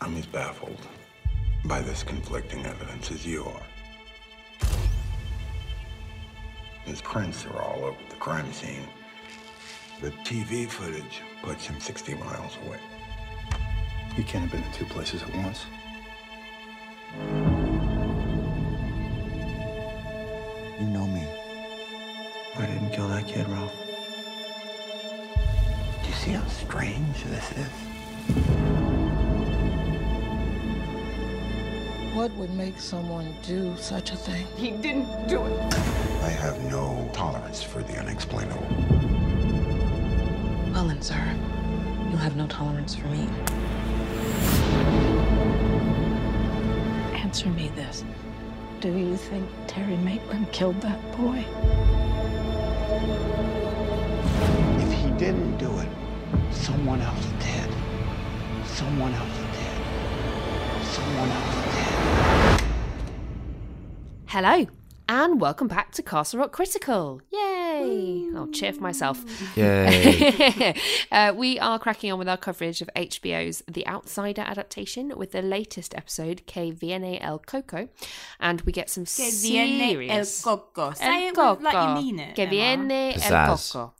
I'm as baffled by this conflicting evidence as you are. His prints are all over the crime scene. The TV footage puts him 60 miles away. He can't have been in two places at once. You know me. I didn't kill that kid, Ralph. Do you see how strange this is? What would make someone do such a thing? He didn't do it. I have no tolerance for the unexplainable. Well then, sir, you'll have no tolerance for me. Answer me this. Do you think Terry Maitland killed that boy? If he didn't do it, someone else did. Someone else did. Someone else did. Hello, and welcome back to Castle Rock Critical. Yay! I'll cheer for myself. Yay. uh, we are cracking on with our coverage of HBO's The Outsider adaptation with the latest episode, Que Viene El Coco, and we get some Que viene el serious... coco. Say El it with, like you mean it. Que Emma. Viene El Coco.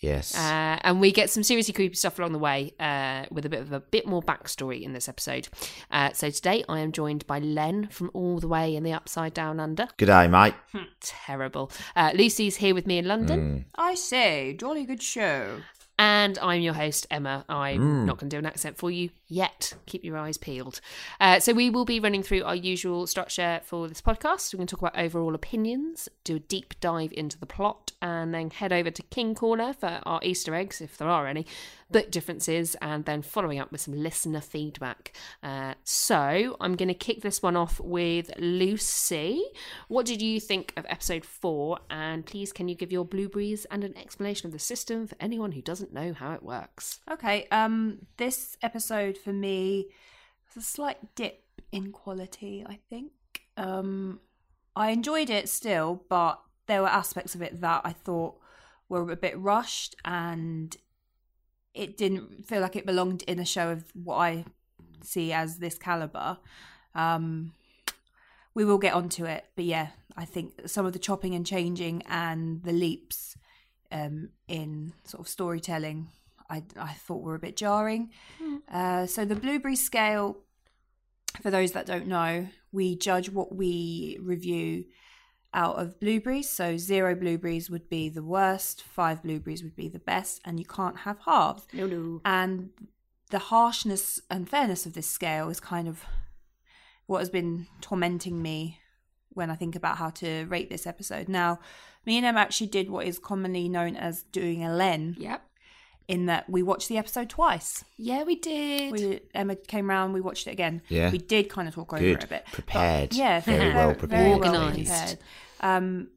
Yes. Uh, and we get some seriously creepy stuff along the way uh, with a bit of a bit more backstory in this episode. Uh, so today I am joined by Len from all the way in the Upside Down Under. Good day, mate. Terrible. Uh, Lucy's here with me in London. Mm. I say, jolly good show. And I'm your host, Emma. I'm not going to do an accent for you yet. Keep your eyes peeled. Uh, so, we will be running through our usual structure for this podcast. We're going to talk about overall opinions, do a deep dive into the plot, and then head over to King Corner for our Easter eggs, if there are any, book differences, and then following up with some listener feedback. Uh, so, I'm going to kick this one off with Lucy. What did you think of episode four? And please, can you give your blueberries and an explanation of the system for anyone who doesn't know how it works? Okay, um, this episode for me was a slight dip in quality, I think. Um, I enjoyed it still, but there were aspects of it that I thought were a bit rushed and it didn't feel like it belonged in a show of what I see as this caliber. Um, we will get onto it, but yeah, I think some of the chopping and changing and the leaps um, in sort of storytelling, I, I thought were a bit jarring. Uh, so the blueberry scale, for those that don't know, we judge what we review out of blueberries. So zero blueberries would be the worst, five blueberries would be the best, and you can't have halves. No, no. And the harshness and fairness of this scale is kind of what has been tormenting me when I think about how to rate this episode. Now, me and Em actually did what is commonly known as doing a Len, Yep. In that we watched the episode twice. Yeah, we did. We, Emma came round, we watched it again. Yeah. We did kind of talk over Good. it a bit. But, Prepared. yeah, Very well prepared. Very well Organised. prepared. Um,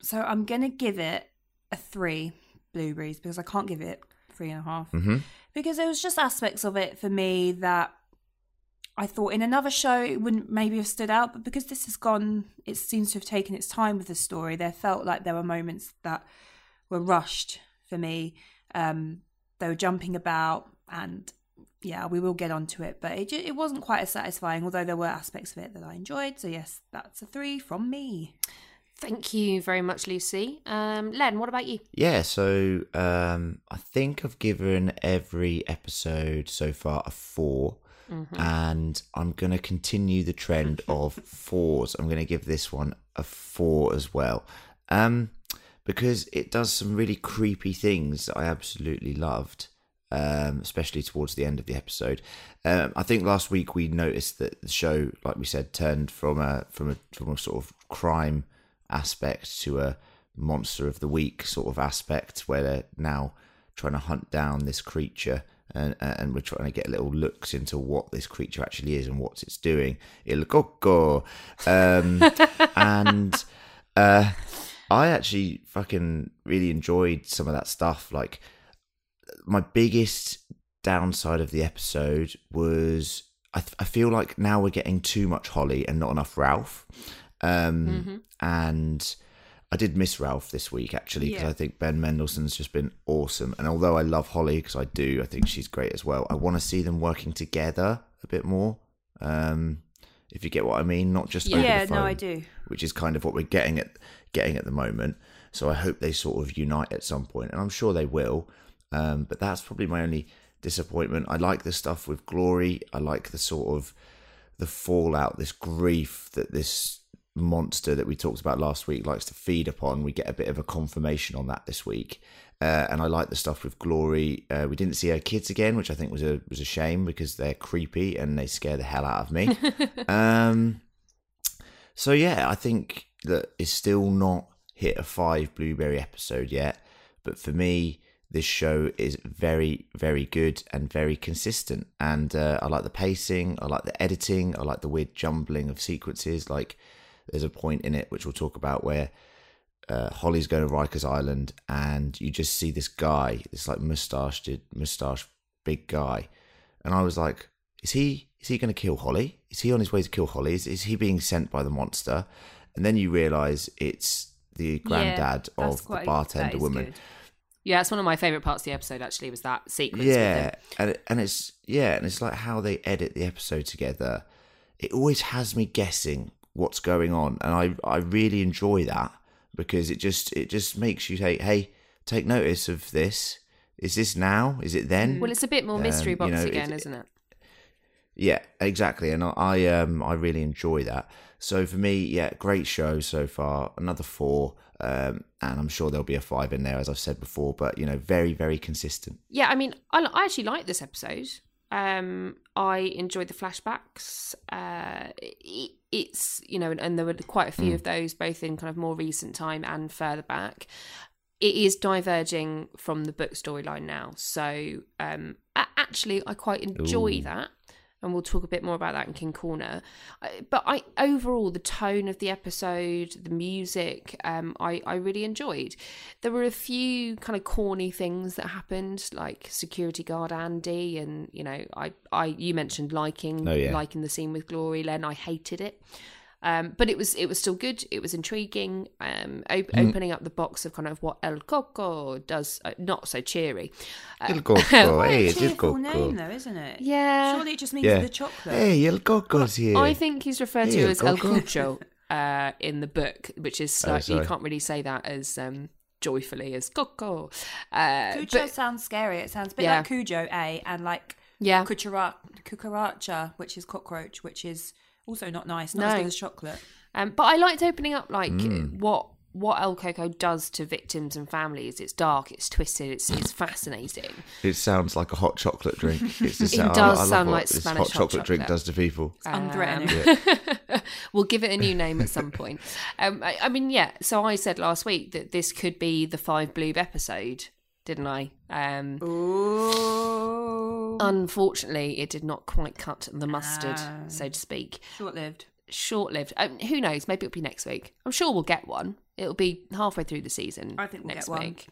so I'm going to give it a three blueberries because I can't give it three and a half Mhm. because there was just aspects of it for me that I thought in another show it wouldn't maybe have stood out, but because this has gone, it seems to have taken its time with the story. There felt like there were moments that were rushed for me. Um, they were jumping about, and yeah, we will get onto it, but it it wasn't quite as satisfying. Although there were aspects of it that I enjoyed. So yes, that's a three from me. Thank you very much, Lucy. Um, Len, what about you? Yeah, so um, I think I've given every episode so far a 4 and I'm going to continue the trend of fours. I'm going to give this one a four as well, um, because it does some really creepy things that I absolutely loved. Um, especially towards the end of the episode, um, I think last week we noticed that the show, like we said, turned from a from a from a sort of crime aspect to a monster of the week sort of aspect where they're now trying to hunt down this creature and and we're trying to get little looks into what this creature actually is and what it's doing il coco um and uh i actually fucking really enjoyed some of that stuff like my biggest downside of the episode was I, I feel like now we're getting too much Holly and not enough Ralph. Um, And I did miss Ralph this week actually because Yeah. I think Ben Mendelsohn's just been awesome. And although I love Holly because I do, I think she's great as well. I want to see them working together a bit more. Um, if you get what I mean, not just over Yeah, the no, I do. which is kind of what we're getting at getting at the moment. So I hope they sort of unite at some point, and I'm sure they will. Um, but that's probably my only disappointment. I like the stuff with Glory. I like the sort of the fallout, this grief that this monster that we talked about last week likes to feed upon. We get a bit of a confirmation on that this week, uh, and I like the stuff with Glory. Uh, we didn't see her kids again, which I think was a was a shame because they're creepy and they scare the hell out of me. um, so yeah, I think that it's still not hit a five blueberry episode yet, but for me, this show is very, very good and very consistent. And uh, I like the pacing, I like the editing, I like the weird jumbling of sequences. Like, there's a point in it which we'll talk about where uh, Holly's going to Rikers Island, and you just see this guy, this like mustached, mustache big guy, and I was like, is he is he going to kill Holly? Is he on his way to kill Holly? Is, is he being sent by the monster? And then you realise it's the granddad Yeah, of the bartender woman. good. Yeah, it's one of my favourite parts of the episode. Actually, was that sequence. Yeah, and it- and it's yeah, and it's like how they edit the episode together. It always has me guessing what's going on, and I I really enjoy that because it just it just makes you say, hey, take notice of this. Is this now? Is it then? Well, it's a bit more mystery Um, you box know, again, isn't it? Yeah, exactly, and I, I um I really enjoy that. So for me, yeah, great show so far. Another four, um, and I'm sure there'll be a five in there, as I've said before. But you know, very very consistent. Yeah, I mean, I, I actually like this episode. Um, I enjoyed the flashbacks. Uh, it, it's you know, and, and there were quite a few of those, both in kind of more recent time and further back. It is diverging from the book storyline now, so um, actually, I quite enjoy Ooh. that. And we'll talk a bit more about that in King Corner. But I overall, the tone of the episode, the music, um, I, I really enjoyed. There were a few kind of corny things that happened, like security guard Andy, and you know, I, I you mentioned liking Oh, yeah. liking the scene with Glory Len. I hated it. Um, but it was it was still good. It was intriguing. Um, op- Mm. opening up the box of kind of what El Coco does, uh, not so cheery. Uh, El Coco, hey, it's El Cheerful Coco. name though, isn't it? yeah, Surely it just means Yeah. the chocolate. Hey, El Coco's here. I think he's referred to Hey, as El Coco. Cuco uh, in the book, which is Oh, you can't really say that as um, joyfully as Coco. Uh, Cujo but- sounds scary. It sounds a bit Yeah. like Cujo, A, and like yeah, cuchara- cucaracha, which is cockroach, which is also not nice. Not as good as chocolate. Um, but I liked opening up like Mm. what what El Coco does to victims and families. It's dark, it's twisted, it's it's fascinating. It sounds like a hot chocolate drink. It's the It sound, does I love sound like this Spanish hot hot chocolate, drink does to people. It's unthreatening. Um, we'll give it a new name at some point. Um, I, I mean, yeah. So I said last week that this could be the five bloob episode, didn't I? Um, Ooh. unfortunately, it did not quite cut the mustard, Ah. so to speak. Short lived. Short lived. Um, who knows? Maybe it'll be next week. I'm sure we'll get one. It'll be halfway through the season. I think we'll next get one. week.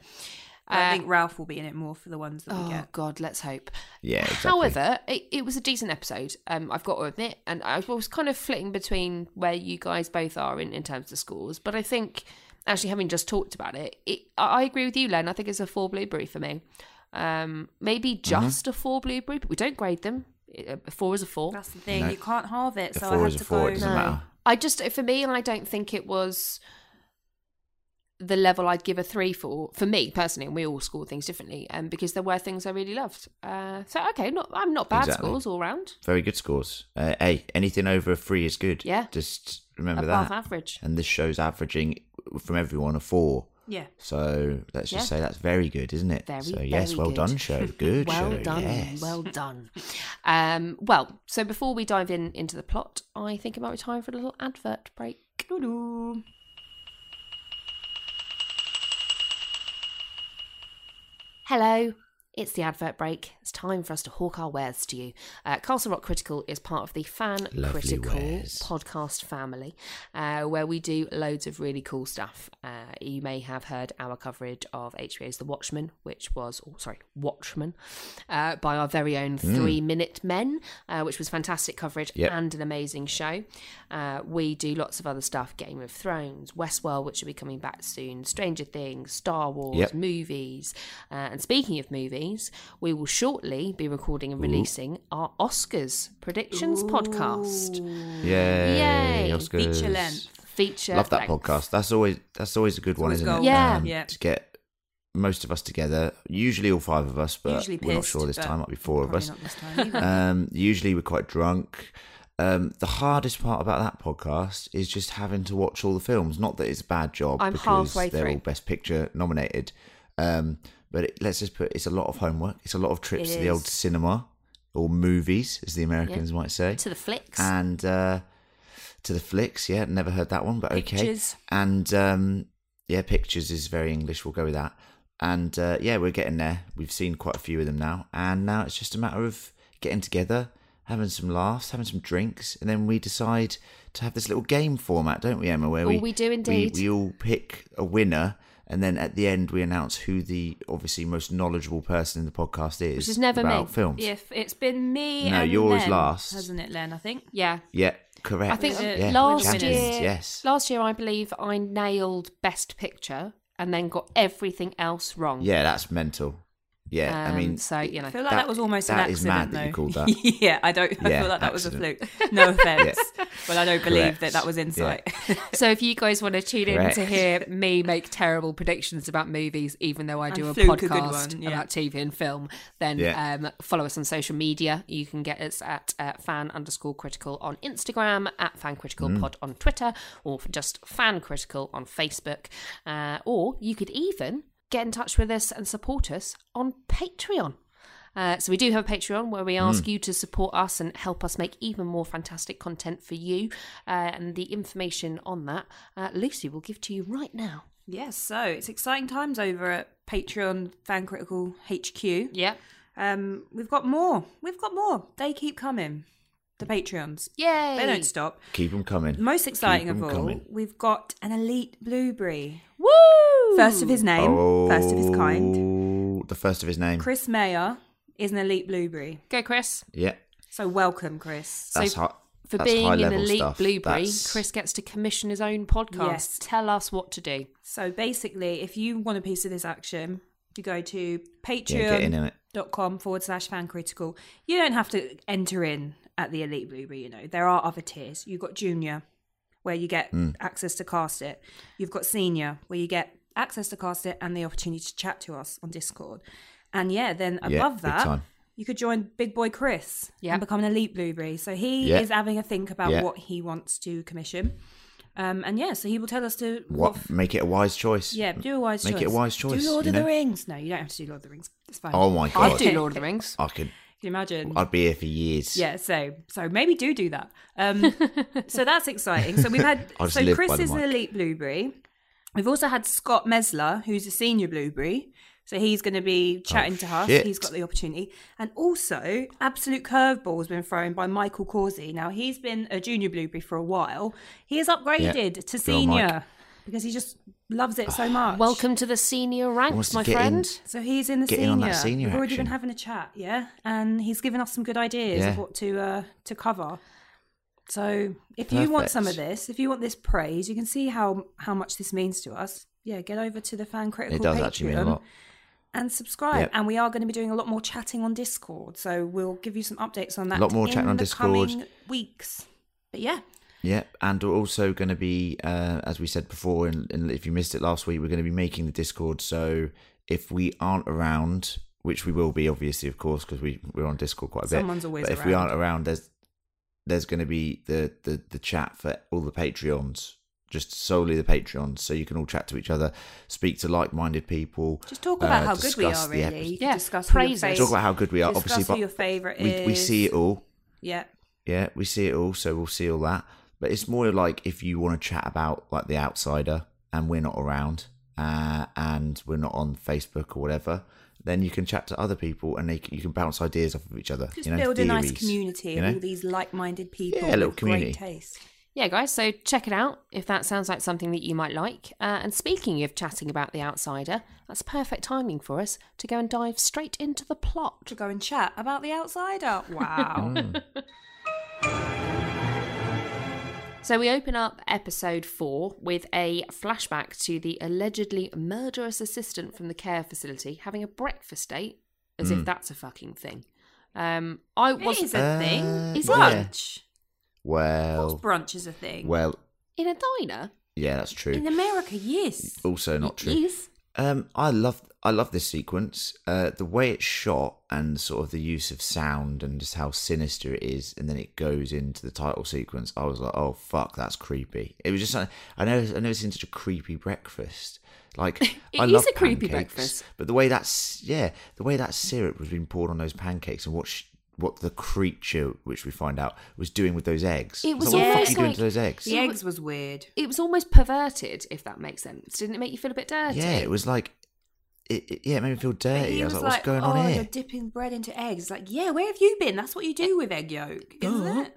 I Uh, think Ralph will be in it more for the ones that we Oh get. God, let's hope. Yeah, exactly. However, it, it was a decent episode. Um, I've got to admit, and I was kind of flitting between where you guys both are in, in terms of scores. But I think, actually, having just talked about it, it I I agree with you, Len. I think it's a four blueberry for me. Um, maybe Mm-hmm. just a four blueberry, but we don't grade them. A four is a four. That's the thing. No. You can't halve it. The so I four had is a to four. go. It doesn't No. matter. I just, for me, and I don't think it was the level I'd give a three for. For me personally, and we all score things differently, um, because there were things I really loved. Uh, so okay, not I'm not bad Exactly. scores all round. Very good scores. Uh, hey, anything over a three is good. Yeah. Just remember Above that. average. And this show's averaging from everyone a four. Yeah. So let's just Yeah. say that's very good, isn't it? Very, so yes, very well good. done, show. Good well show. done, Yes. well done. Um, well, so before we dive in into the plot, I think it might be time for a little advert break. Doo-doo. Hello, it's the advert break. It's time for us to hawk our wares to you. Uh, Castle Rock Critical is part of the Fan Lovely Critical wares. podcast family, uh, where we do loads of really cool stuff. Uh, you may have heard our coverage of HBO's The Watchmen, which was, oh, sorry, Watchmen, uh, by our very own Three Minute Men, uh, which was fantastic coverage Yep. and an amazing show. Uh, we do lots of other stuff Game of Thrones, Westworld, which will be coming back soon, Stranger Things, Star Wars, Yep. movies. Uh, and speaking of movies, Emmys, we will shortly be recording and releasing our Oscars predictions podcast. Yay! Yay. Oscars. Feature length. Feature. Love that length. podcast. That's always that's always a good one, isn't it? gold. Yeah. Yeah. To get most of us together, usually all five of us, but Usually we're not sure this time. Might be four of us. not this time. Um, usually we're quite drunk. Um, the hardest part about that podcast is just having to watch all the films. Not that it's a bad job I'm because halfway they're through. all Best Picture nominated. Um, but it, let's just put it's a lot of homework. It's a lot of trips to the old cinema or movies, as the Americans might say, To the flicks. and uh, to the flicks. Yeah, never heard that one, but okay. And um, yeah, pictures is very English. We'll go with that. And uh, yeah, we're getting there. We've seen quite a few of them now, and now it's just a matter of getting together, having some laughs, having some drinks, and then we decide to have this little game format, don't we, Emma? Where Oh, we we do indeed. We, we all pick a winner, and then at the end we announce who the obviously most knowledgeable person in the podcast is, Which is never me. about films. If it's been me, No, and you're always Len, last. hasn't it, Len? I think. yeah. Yeah, correct. I think yeah, last champions, year, yes. last year I believe I nailed Best Picture and then got everything else wrong. Yeah, that's mental. Yeah, I Um, mean, so you know, I feel like That- that, was almost that an is accident. mad that you called that. yeah, I don't. I Yeah, feel like that was a fluke. No offense, but I don't believe Correct. that that was insight. So if you guys want to tune in to hear me make terrible predictions about movies, even though I do a And a good podcast one, yeah. about TV and film, then Yeah. um, follow us on social media. You can get us at uh, fan underscore critical on Instagram, at fan critical Mm. pod on Twitter, or just fan critical on Facebook. Uh, or you could even get in touch with us and support us on Patreon. Uh, so we do have a Patreon where we ask you to support us and help us make even more fantastic content for you. Uh, and the information on that, uh, Lucy will give to you right now. yes, so it's exciting times over at Patreon Fan Critical HQ. Yeah. Um, we've got more. We've got more. They keep coming. The Patreons. Yay! They don't stop. keep them coming. Most exciting of all, coming. we've got an elite blueberry. Woo! First of his name, first of his kind. Oh, The first of his name. Chris Mayer is an elite blueberry. Go, Chris. Yeah, So welcome, Chris. that's So hot. For that's being an elite stuff. blueberry, That's- Chris gets to commission his own podcast. Yes. Tell us what to do. So basically, if you want a piece of this action, you go to Yeah, get in patreon.com forward slash fan critical. You don't have to enter in at the Elite Blueberry, you know. There are other tiers. You've got Junior, where you get Hmm. access to cast it. You've got Senior, where you get access to cast it and the opportunity to chat to us on Discord. And yeah, then above big that, time. you could join Big Boy Chris Yeah. and become an Elite Blueberry. So he Yeah. is having a think about Yeah. what he wants to commission. Um, and yeah, so he will tell us to What? Make it a wise choice. yeah, do a wise Make choice. Make it a wise choice, Do Lord you of the? Rings. No, you don't have to do Lord of the Rings. It's fine. Oh my god, I'd do Lord of the Rings. I could. You imagine? I'd be here for years. Yeah, so so maybe do do that. Um, so that's exciting. So we've had so Chris is an elite blueberry. We've also had Scott Mesler, who's a senior blueberry. So he's going to be chatting to us. Oh, shit. He's got the opportunity, and also absolute curveball has been thrown by Michael Causey. Now he's been a junior blueberry for a while. He has upgraded to Go on, senior because he just loves it so much. Welcome to the senior Wants ranks, my get in- friend. So he's in the Getting senior. on that senior We've already been having a chat, yeah, and he's given us some good ideas Yeah. of what to uh, to cover. So if you want some of this, if you want this praise, you can see how how much this means to us. Yeah, get over to the fan critical It does Patreon actually mean a lot. and subscribe. Yep. And we are going to be doing a lot more chatting on Discord, so we'll give you some updates on that. A lot more in chatting on the Discord. coming weeks. But yeah, Yeah, and we're also going to be, uh, as we said before, and, and if you missed it last week, we're going to be making the Discord. So if we aren't around, which we will be, obviously, of course, because we we're on Discord quite a bit. Someone's always But if we aren't around, there's there's going to be the, the the chat for all the Patreons, just solely the Patreons, so you can all chat to each other, speak to like-minded people. just talk about uh, how good we are. Really, epi- Yeah, discuss praise who your. Talk about how good we are, discuss obviously, who your but favorite we is. we see it all. Yeah, Yeah, we see it all, so we'll see all that. But it's more like if you want to chat about like the outsider and we're not around, uh, and we're not on Facebook or whatever, then you can chat to other people and they, you can bounce ideas off of each other. just you know, build a nice community you of all these like-minded people Yeah, a little with community. great taste. Yeah, guys, so check it out if that sounds like something that you might like. Uh, and speaking of chatting about The Outsider, that's perfect timing for us to go and dive straight into the plot. to go and chat about the outsider. Wow. So we open up episode four with a flashback to the allegedly murderous assistant from the care facility having a breakfast date as if that's a fucking thing. Um, I It was is a thing. Uh, Is yeah. brunch? Well, Of course, brunch is a thing. well, in a diner. yeah, that's true. in America, yes. also not true. Yes. Um, I love I love this sequence. Uh, the way it's shot and sort of the use of sound and just how sinister it is, and then it goes into the title sequence. I was like, oh fuck, that's creepy. It was just I never I never seen such a creepy breakfast. Like It I is love a creepy breakfast. but the way that's yeah, the way that syrup was being poured on those pancakes and what sh- what the creature, which we find out, was doing with those eggs. It I was like, what the fuck are almost you doing like- to those eggs? The eggs was weird. It was almost perverted, if that makes sense. Didn't it make you feel a bit dirty? Yeah, it was like. It, it- yeah, it made me feel dirty. He I was, like, "What's going oh, on here?" you're dipping bread into eggs. It's like, yeah, where have you been? That's what you do with egg yolk, isn't Uh-huh. it?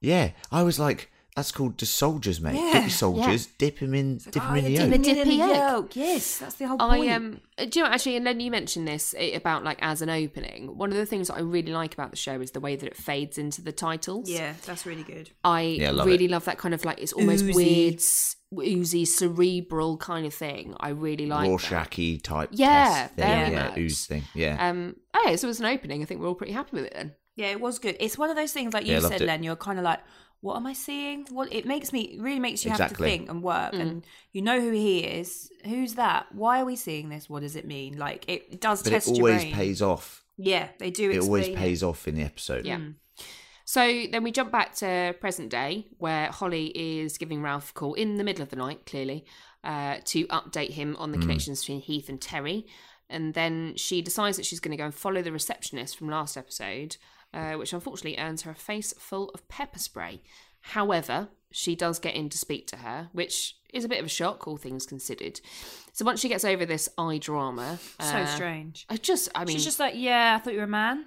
Yeah, I was like, that's called just soldiers, mate. Yeah, Get your soldiers, dip him in, dip him Oh, in the you're yolk. The dipping in dippy egg. yolk. Yes, that's the whole point. I um, do you know actually? And then you mentioned this about like as an opening. One of the things that I really like about the show is the way that it fades into the titles. Yeah, that's really good. I Yeah, love really it. love that kind of like it's almost Oozy. weird, oozy, cerebral kind of thing. I really like that. Rorschach type. Yeah, test thing, very yeah, much. ooze thing. Yeah, Um, oh, yeah, so it was an opening. I think we're all pretty happy with it then. Yeah, it was good. It's one of those things like you Yeah, I loved said, it. Len. You're kind of like, what am I seeing? What it makes me it really makes you have to think and work, and mm. you know who he is. Who's that? Why are we seeing this? What does it mean? Like it does but test it your always brain. pays off. Yeah, they do. It always explain pays off in the episode. Yeah. Mm. So then we jump back to present day, where Holly is giving Ralph a call in the middle of the night, clearly, uh, to update him on the mm. connections between Heath and Terry. And then she decides that she's going to go and follow the receptionist from last episode, uh, which unfortunately earns her a face full of pepper spray. However, she does get in to speak to her, which is a bit of a shock, all things considered. So once she gets over this eye drama, So uh, strange. I just, I mean, She's just like, yeah, I thought you were a man.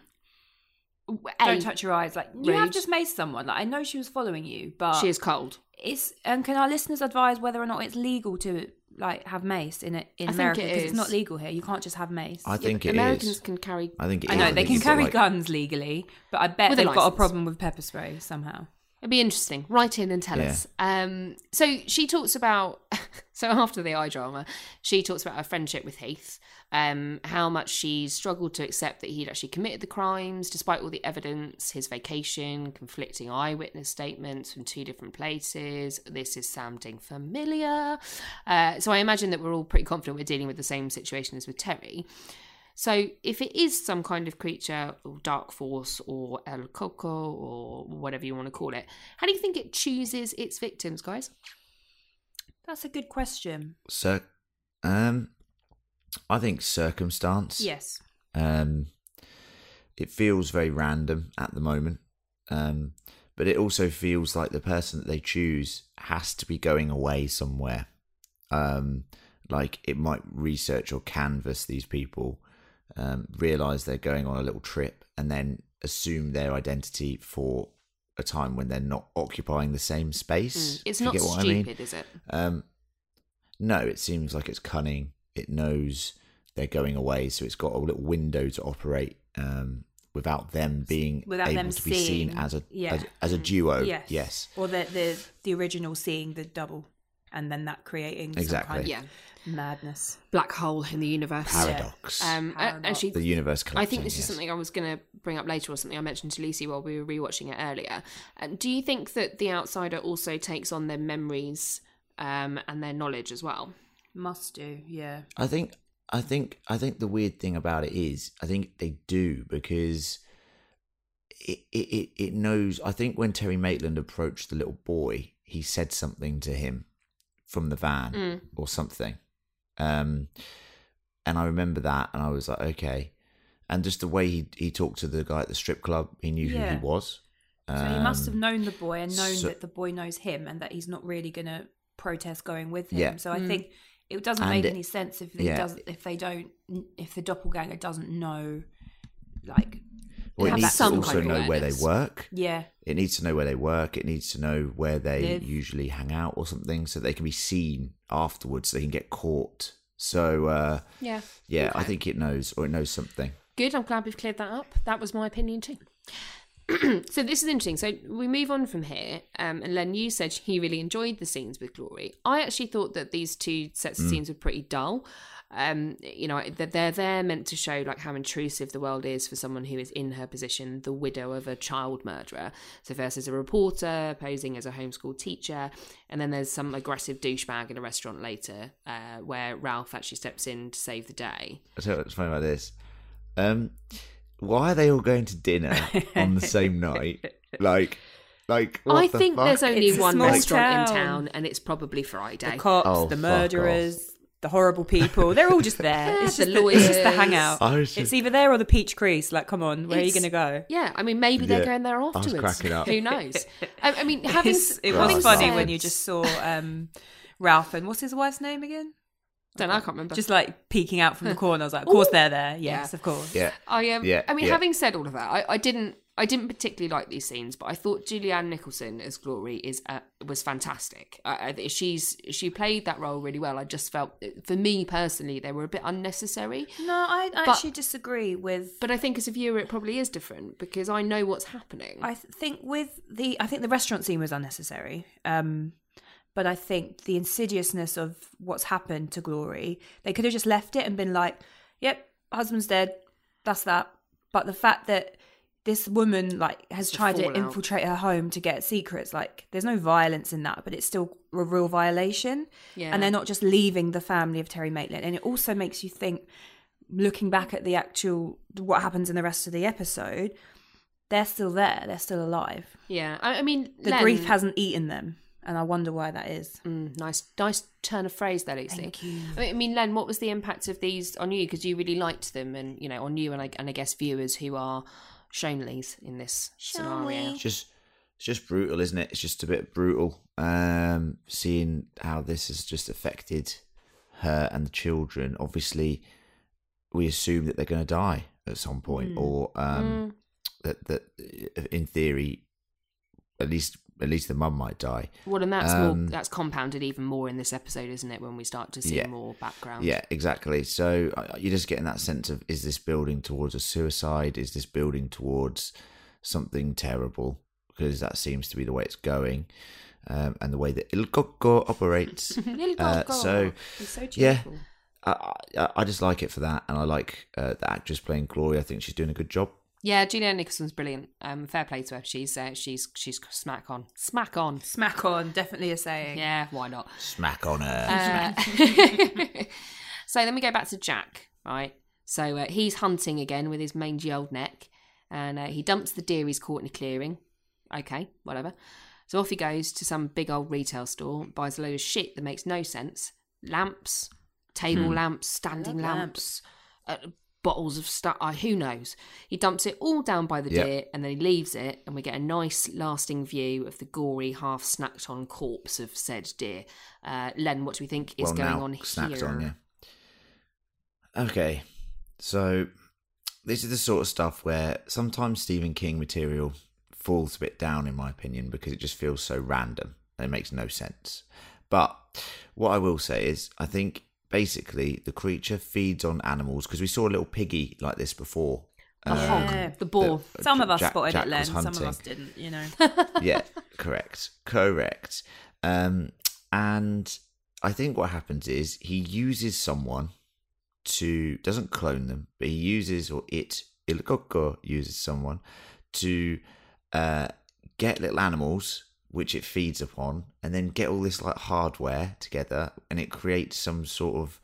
A, Don't touch your eyes. Like you have just made someone. Like I know she was following you, but She is cold. It's and can our listeners advise whether or not it's legal to like have mace in it in I America because is. it's not legal here. You can't just have mace. I think it is. Americans can carry I think it I is. know they can carry like- guns legally, but I bet With they've got a problem with pepper spray somehow. It'd be interesting. Write in and tell Yeah. us. Um, so she talks about, so after the eye drama, she talks about her friendship with Heath, um, how much she struggled to accept that he'd actually committed the crimes, despite all the evidence, his vacation, conflicting eyewitness statements from two different places. This is sounding familiar. Uh, so I imagine that we're all pretty confident we're dealing with the same situation as with Terry. So, if it is some kind of creature or dark force or El Coco or whatever you want to call it, how do you think it chooses its victims, guys? That's a good question. So, um, I think circumstance. Yes. Um, it feels very random at the moment. Um, but it also feels like the person that they choose has to be going away somewhere. Um, like it might research or canvass these people, um, realize they're going on a little trip, and then assume their identity for a time when they're not occupying the same space. Mm, It's not get what I stupid, mean. is it? Um, no, it seems like it's cunning. It knows they're going away, so it's got a little window to operate um, without them being Without able them to be seeing- seen as a yeah. as, as a duo. yes. Yes, Or the the the original seeing the double, and then that creating some Exactly. kind of Yeah. Madness. Black hole in the universe. paradox. Um, a- and she, the universe. I think this is something I was going to bring up later, or something I mentioned to Lucy while we were rewatching it earlier. Um, do you think that the outsider also takes on their memories um, and their knowledge as well? Must do. Yeah. I think I think I think the weird thing about it is I think they do because it it it, it knows I think when Terry Maitland approached the little boy, he said something to him from the van Mm. or something. Um and I remember that and I was like, okay. And just the way he he talked to the guy at the strip club, he knew who he was. So he must have Um, known the boy and known so- that the boy knows him, and that he's not really going to protest going with him. Yeah. So I think it doesn't And make it- any sense if it yeah. does if they don't if the doppelganger doesn't know, like Well, it needs to also know where they work. yeah, It needs to know where they work. It needs to know where they Live. usually hang out or something, so they can be seen afterwards. So they can get caught. So uh, Yeah. yeah, I think it knows or it knows something. Good. I'm glad we've cleared that up. That was my opinion too. so this is interesting. So we move on from here. Um, and Len, you said he really enjoyed the scenes with Glory. I actually thought that these two sets of scenes were pretty dull. Um, you know, they're, they're there meant to show like how intrusive the world is for someone who is in her position, the widow of a child murderer. So first there's a reporter posing as a homeschool teacher, and then there's some aggressive douchebag in a restaurant later, uh, where Ralph actually steps in to save the day. I'll tell you what's funny about this. Um, why are they all going to dinner on the same night? Like, like what I the think fuck? there's only It's one small restaurant in town. town, and it's probably Friday. The cops, Oh, the fuck murderers, the horrible people. They're all just there. Yeah, it's, just the, it's just the hangout. I was It's either there or the Peach Crease. Like, come on, where are you going to go? Yeah, I mean, maybe they're Yeah, going there I was afterwards. cracking up. Who knows? I, I mean, having It's- it Right. was funny said- when you just saw um, Ralph and what's his wife's name again? Don't know, I can't remember. Just like peeking out from the corner. I was like, of course they're there. Yes, Yeah. of course. yeah. I um, Yeah, I mean, yeah. having said all of that, I, I didn't, I didn't particularly like these scenes, but I thought Julianne Nicholson as Glory is uh, was fantastic. I, I, she's she played that role really well. I just felt, for me personally, they were a bit unnecessary. No, I, I But- actually disagree with. But I think as a viewer, it probably is different because I know what's happening. I th- think with the, I think the restaurant scene was unnecessary. Um, but I think the insidiousness of what's happened to Glory, they could have just left it and been like, "Yep, husband's dead. That's that." But the fact that this woman like has tried to infiltrate her home to get secrets, like there's no violence in that, but it's still a real violation. Yeah. And they're not just leaving the family of Terry Maitland, and it also makes you think, looking back at the actual what happens in the rest of the episode, they're still there. They're still alive. yeah, I, I mean, The Len- grief hasn't eaten them, and I wonder why that is. Mm, nice, nice turn of phrase there, Lucy. Thank you. I mean- I mean, Len, what was the impact of these on you? Because you really liked them, and you know, on you and I, and I guess viewers who are Shonleys in this scenario. It's just it's just brutal, isn't it? It's just a bit brutal. Um, seeing how this has just affected her and the children. Obviously, we assume that they're going to die at some point, or um, that that in theory, at least at least the mum might die. Well, and that's Um, more that's compounded even more in this episode, isn't it? When we start to see Yeah. more background. Yeah, exactly. So uh, you're just getting that sense of is this building towards a suicide? Is this building towards something terrible? Because that seems to be the way it's going, um, and the way that Il Coco operates. Little Uh, so, He's so yeah. I, I, I just like it for that, and I like uh, the actress playing Glory. I think she's doing a good job. Yeah, Julianne Nicholson's brilliant. Um, fair play to her. She's uh, she's she's smack on, smack on. Smack on, definitely a saying. Yeah, why not? Smack on her. Uh, so then we go back to Jack, right? So uh, he's hunting again with his mangy old neck, and uh, he dumps the deer he's caught in a clearing. Okay, whatever. So off he goes to some big old retail store, buys a load of shit that makes no sense: lamps, table lamps, standing love lamps, uh, bottles of stuff. Uh, who knows? He dumps it all down by the Yep. deer, and then he leaves it, and we get a nice, lasting view of the gory, half snacked-on corpse of said deer. Uh, Len, what do we think is well, going on snapped here? on, yeah. Okay, so this is the sort of stuff where sometimes Stephen King material falls a bit down, in my opinion, because it just feels so random and it makes no sense. But what I will say is, I think basically the creature feeds on animals because we saw a little piggy like this before. The um, hog, the boar. that Some of us Jack- spotted Jack it, Len. Some of us didn't. You know. yeah, correct, correct. Um, and I think what happens is he uses someone to doesn't clone them, but he uses or it Il Coco uses someone to uh, get little animals which it feeds upon, and then get all this like hardware together, and it creates some sort of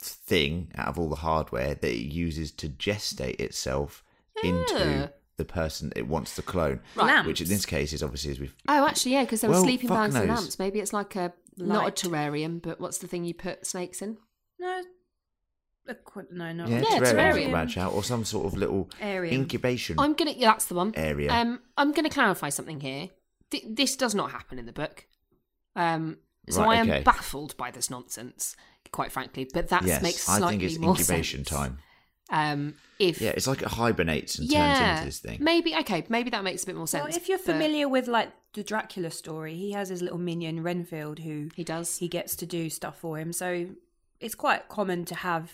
thing out of all the hardware that it uses to gestate itself Yeah. into the person it wants to clone. Right. Which in this case is obviously as we've Oh, actually, yeah, because there were Well, sleeping fuck bags and lamps. Maybe it's like a not a terrarium, but what's the thing you put snakes in? No. a qu- No, no. yeah, Yeah, terrarium, terrarium. out or some sort of little Arium. incubation I'm gonna. Yeah, that's the one. area. Um, I'm gonna clarify something here. Th- this does not happen in the book. Um, so Right, I am okay. baffled by this nonsense, quite frankly. But that yes, makes I slightly think it's more incubation sense. time. Um, if Yeah, it's like it hibernates and yeah, turns into this thing. maybe okay, maybe that makes a bit more sense. Well, if you're but familiar with like the Dracula story, he has his little minion Renfield who he does. he gets to do stuff for him. So it's quite common to have,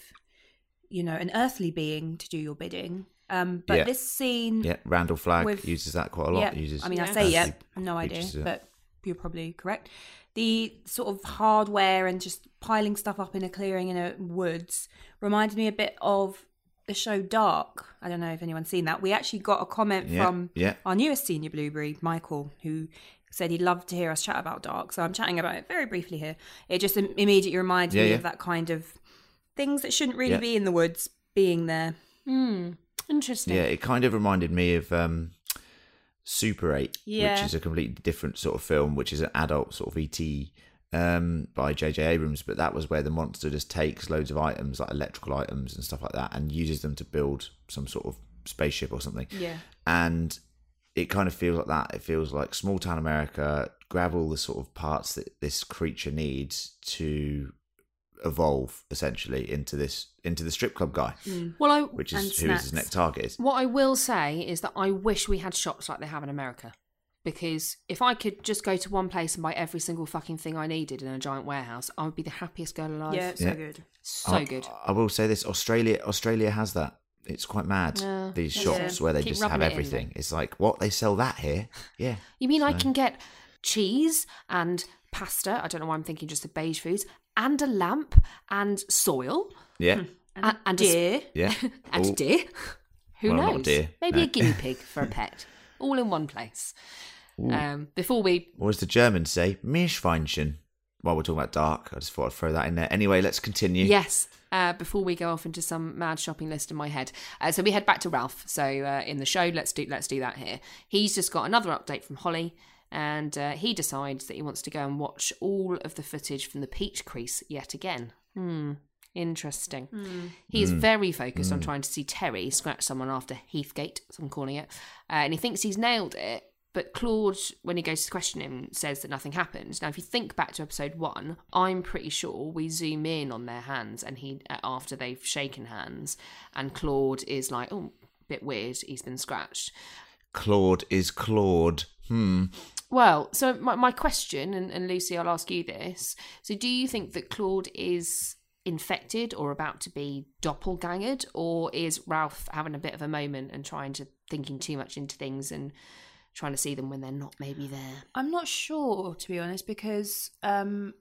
you know, an earthly being to do your bidding. Um, but Yeah. this scene, Yeah, Randall Flagg With- uses that quite a lot. yeah, Uses I mean, I Yeah. say yeah, earthly no idea, creatures, yeah. but you're probably correct. The sort of hardware and just piling stuff up in a clearing in a woods reminded me a bit of the show Dark. I don't know if anyone's seen that. We actually got a comment Yeah, from yeah. our newest senior blueberry, Michael, who said he'd love to hear us chat about Dark. So I'm chatting about it very briefly here. It just im- immediately reminded Yeah, me yeah. of that kind of things that shouldn't really Yeah. be in the woods being there. Hmm. Interesting. Yeah, it kind of reminded me of um, Super 8, Yeah. which is a completely different sort of film, which is an adult sort of ET um, by J.J. Abrams. But that was where the monster just takes loads of items, like electrical items and stuff like that, and uses them to build some sort of spaceship or something. Yeah. And it kind of feels like that. It feels like small town America, grab all the sort of parts that this creature needs to evolve essentially into this into the strip club guy, mm. Well, I which is who his next target is. what I will say is that I wish we had shops like they have in America. Because if I could just go to one place and buy every single fucking thing I needed in a giant warehouse, I would be the happiest girl alive. Yeah, so Yeah. good. So I, good. I will say this: Australia, Australia has that. It's quite mad. Yeah. These Yeah. shops where they Keep just have everything. though. It's like what they sell that here. Yeah, You mean I can get cheese and pasta? I don't know why I'm thinking just the beige foods, and a lamp and soil yeah, and, and a s- Deer. yeah. and All- deer. Who Well, knows? not deer, Maybe no. a guinea pig for a pet, all in one place. Um, before we, Or as the Germans say, Meerschweinchen. While we're talking about dark, I just thought I'd throw that in there. Anyway, let's continue. yes, uh, before we go off into some mad shopping list in my head, uh, so we head back to Ralph. So uh, in the show, let's do let's do that here. He's just got another update from Holly. And uh, he decides that he wants to go and watch all of the footage from the Peach Crease yet again. Hmm, interesting. He is very focused on trying to see Terry scratch someone after Heathgate, as I'm calling it. Uh, and he thinks he's nailed it. But Claude, when he goes to question him, says that nothing happened. Now, if you think back to episode one, I'm pretty sure we zoom in on their hands, and he uh, after they've shaken hands, and Claude is like, "Oh, bit weird. He's been scratched." Claude is Claude. Hmm. Well, so my, my question, and, and Lucy, I'll ask you this. So, do you think that Claude is infected or about to be doppelgangered, or is Ralph having a bit of a moment and trying to thinking too much into things and trying to see them when they're not maybe there? I'm not sure, to be honest, because um,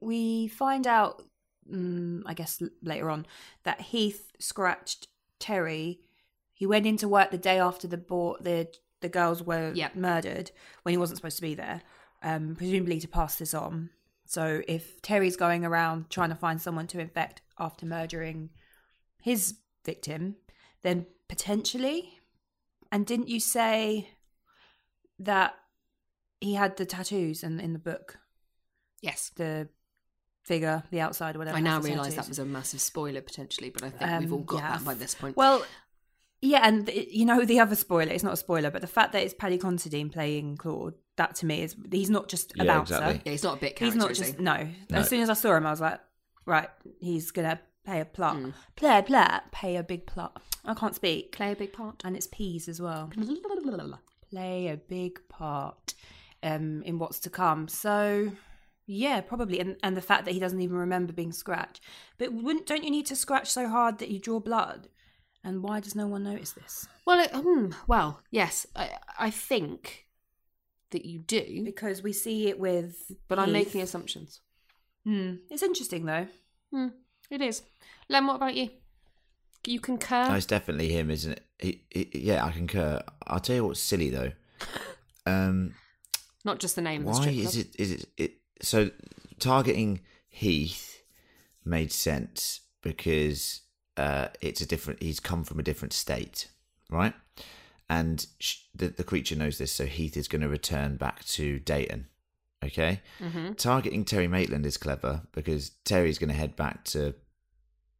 we find out, mm, I guess later on, that Heath scratched Terry. He went into work the day after the bo- the the girls were Yep. murdered when he wasn't supposed to be there, um, presumably to pass this on. So if Terry's going around trying to find someone to infect after murdering his victim, then potentially. And didn't you say that he had the tattoos in in the book, Yes. the figure, the outside, whatever. I now realise that was a massive spoiler potentially, but I think we've Um, all got yeah. that by this point. Well, yeah, and th- you know the other spoiler. It's not a spoiler, but the fact that it's Paddy Considine playing Claude, that to me is he's not just a Yeah, bouncer. exactly. yeah, he's not a bit He's character. not just he? no. No. As soon as I saw him, I was like, right, he's gonna play a plot, Hmm. play a plot, pay a big plot. I can't speak, play a big part. and it's peas as well. play a big part um, in what's to come. So, yeah, probably, and and the fact that he doesn't even remember being scratched. But wouldn't don't you need to scratch so hard that you draw blood? And why does no one notice this? Well, it, hmm, well, yes, I, I think that you do, Because we see it with, but I'm making assumptions. Hmm. It's interesting though. Hmm, it is. Len, what about you? You concur? No, it's definitely him, isn't it? He, he, yeah, I concur. I'll tell you what's silly though. Um, Not just the name of the why is club. it? Is it, it? So targeting Heath made sense because uh, it's a different. He's come from a different state, right? And sh- the the creature knows this, so Heath is going to return back to Dayton. Okay. Mm-hmm. Targeting Terry Maitland is clever because Terry's going to head back to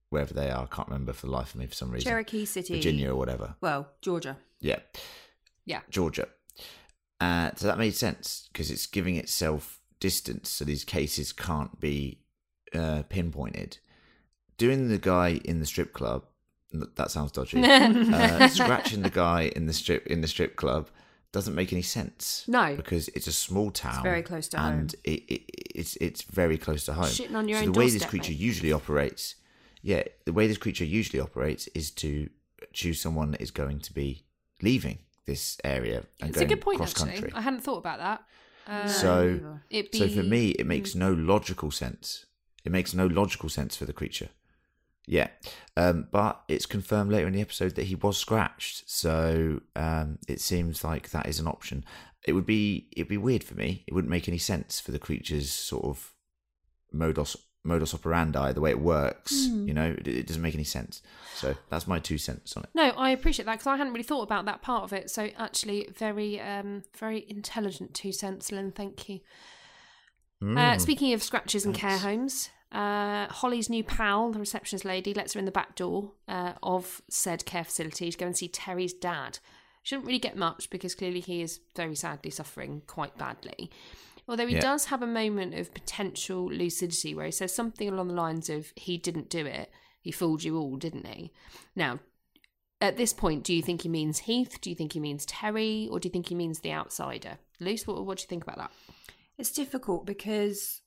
wherever they are. I can't remember for the life of me for some reason. Cherokee City, Virginia or whatever. Well, Georgia. Yeah. Yeah. Georgia. Uh, so that made sense because it's giving itself distance, so these cases can't be uh, pinpointed. Doing the guy in the strip club, that sounds dodgy. uh, scratching the guy in the strip in the strip club doesn't make any sense. No. because it's a small town. very close to and home. It, it, it's it's very close to home. Shitting on your so own the way this creature mate. usually operates, yeah, the way this creature usually operates is to choose someone that is going to be leaving this area and It's a going good point, cross actually. country. I hadn't thought about that. so, It'd so for me, it makes no logical sense. It makes no logical sense for the creature. Yeah, um, but it's confirmed later in the episode that he was scratched, so um, it seems like that is an option. It would be it'd be weird for me. It wouldn't make any sense for the creature's sort of modus modus operandi, the way it works. Hmm. You know, it, it doesn't make any sense. So that's my two cents on it. No, I appreciate that because I hadn't really thought about that part of it. So actually, very, um, very intelligent two cents, Len. Thank you. Hmm. Uh, speaking of scratches and care homes, uh, Holly's new pal, the receptionist lady, lets her in the back door uh, of said care facility to go and see Terry's dad. She doesn't really get much because clearly he is very sadly suffering quite badly. Although he Yeah. does have a moment of potential lucidity where he says something along the lines of, He didn't do it. He fooled you all, didn't he? Now, at this point, do you think he means Heath? Do you think he means Terry? Or do you think he means the outsider? Luce, what, what do you think about that? It's difficult because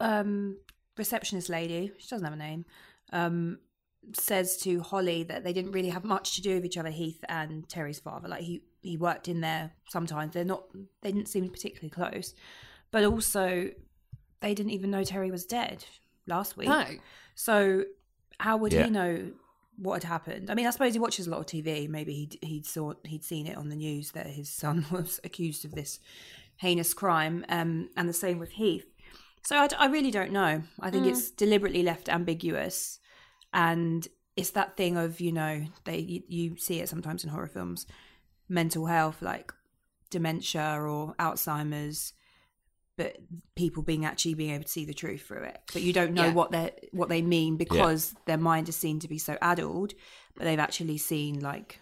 um receptionist lady, she doesn't have a name, um says to Holly that they didn't really have much to do with each other, Heath and Terry's father. Like he he worked in there sometimes. They're not they didn't seem particularly close. But also they didn't even know Terry was dead last week. No. So how would Yeah. he know what had happened? I mean, I suppose he watches a lot of TV. Maybe he he'd saw he'd seen it on the news that his son was accused of this heinous crime, um, and the same with Heath. So I really don't know. I think mm. it's deliberately left ambiguous, and it's that thing of you know they you, you see it sometimes in horror films, mental health like dementia or Alzheimer's, but people being actually being able to see the truth through it. But you don't know Yeah. what they what they mean because their mind is seen to be so addled, but they've actually seen like.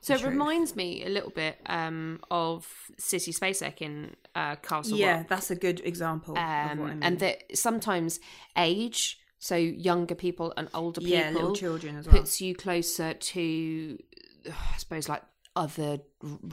So it truth. reminds me a little bit um, of Sissy Spacek in uh, Castle Yeah, Rock. that's a good example. of um, what I mean. and that sometimes age, so younger people and older people, Yeah, little children as well. puts you closer to, I suppose, like other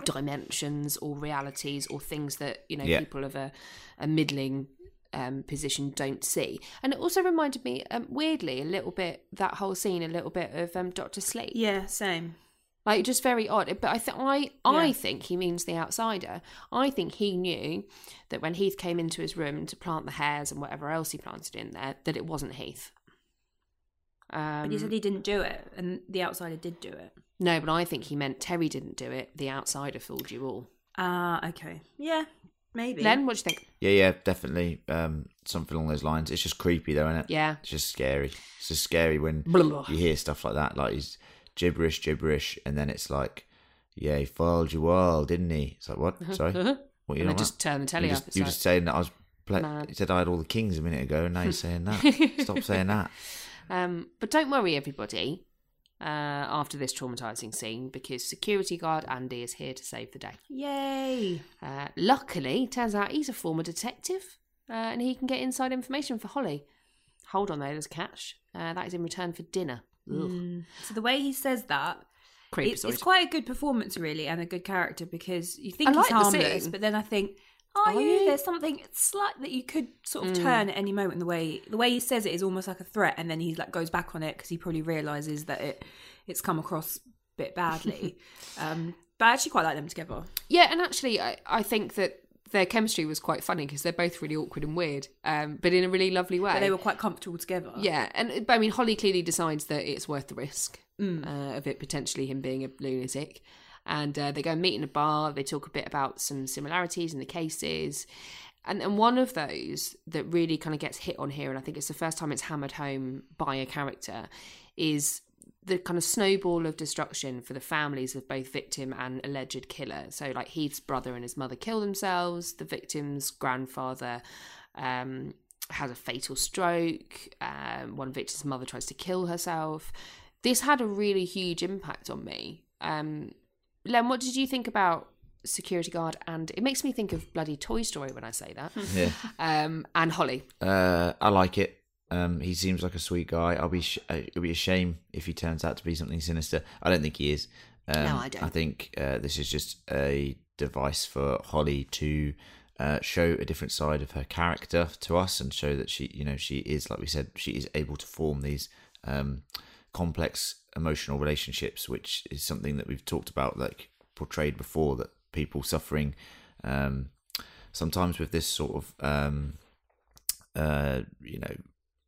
dimensions or realities or things that you know Yeah. people of a, a middling um, position don't see. And it also reminded me, um, weirdly, a little bit that whole scene, a little bit of um, Doctor Sleep. yeah, same. Like just very odd. But I think I I Yeah. think he means the outsider. I think he knew that when Heath came into his room to plant the hairs and whatever else he planted in there, that it wasn't Heath. Um, But he said he didn't do it, and the outsider did do it. no, but I think he meant Terry didn't do it. The outsider fooled you all. Ah, okay. Yeah, maybe. Len, what do you think? Yeah, yeah, definitely. Um, something along those lines. It's just creepy, though, isn't it? Yeah. It's just scary. It's just scary when Blah, blah. you hear stuff like that, like he's gibberish, gibberish, and then it's like, yeah, he fooled you all, didn't he? It's like, what? Sorry, what? You. And know just turn the telly you up. just, It's you like- just saying that I was. Play- Mad. you said I had all the kings a minute ago, and now you're saying that. Stop saying that. Um, but don't worry, everybody. Uh, after this traumatizing scene, because security guard Andy is here to save the day. Yay! Uh, luckily, turns out he's a former detective, uh, and he can get inside information for Holly. Hold on, though, there's a catch. Uh, that is in return for dinner. Ugh. So the way he says that, it's, it's quite a good performance, really, and a good character because you think I he's like harmless, but then I think, are, Are you? you? There's something slight that you could sort of turn at any moment. The way the way he says it is almost like a threat, and then he like goes back on it because he probably realizes that it it's come across a bit badly. um, but I actually quite like them together. Yeah, and actually, I, I think that their chemistry was quite funny because they're both really awkward and weird, um, but in a really lovely way. But they were quite comfortable together. Yeah, and but I mean, Holly clearly decides that it's worth the risk Mm. uh, of it potentially him being a lunatic, and uh, they go and meet in a bar. They talk a bit about some similarities in the cases, and and one of those that really kind of gets hit on here, and I think it's the first time it's hammered home by a character, is the kind of snowball of destruction for the families of both victim and alleged killer. So, like Heath's brother and his mother kill themselves. The victim's grandfather um, has a fatal stroke. Um, one victim's mother tries to kill herself. This had a really huge impact on me. Um, Len, what did you think about security guard? And it makes me think of bloody Toy Story when I say that. Yeah. um, and Holly. Uh, I like it. Um, he seems like a sweet guy. I'll be sh- uh, it'll be a shame if he turns out to be something sinister. I don't think he is. Um, No, I don't. I think uh, this is just a device for Holly to uh, show a different side of her character to us and show that she, you know, she is like we said, she is able to form these um, complex emotional relationships, which is something that we've talked about, like portrayed before, that people suffering um, sometimes with this sort of um, uh, you know,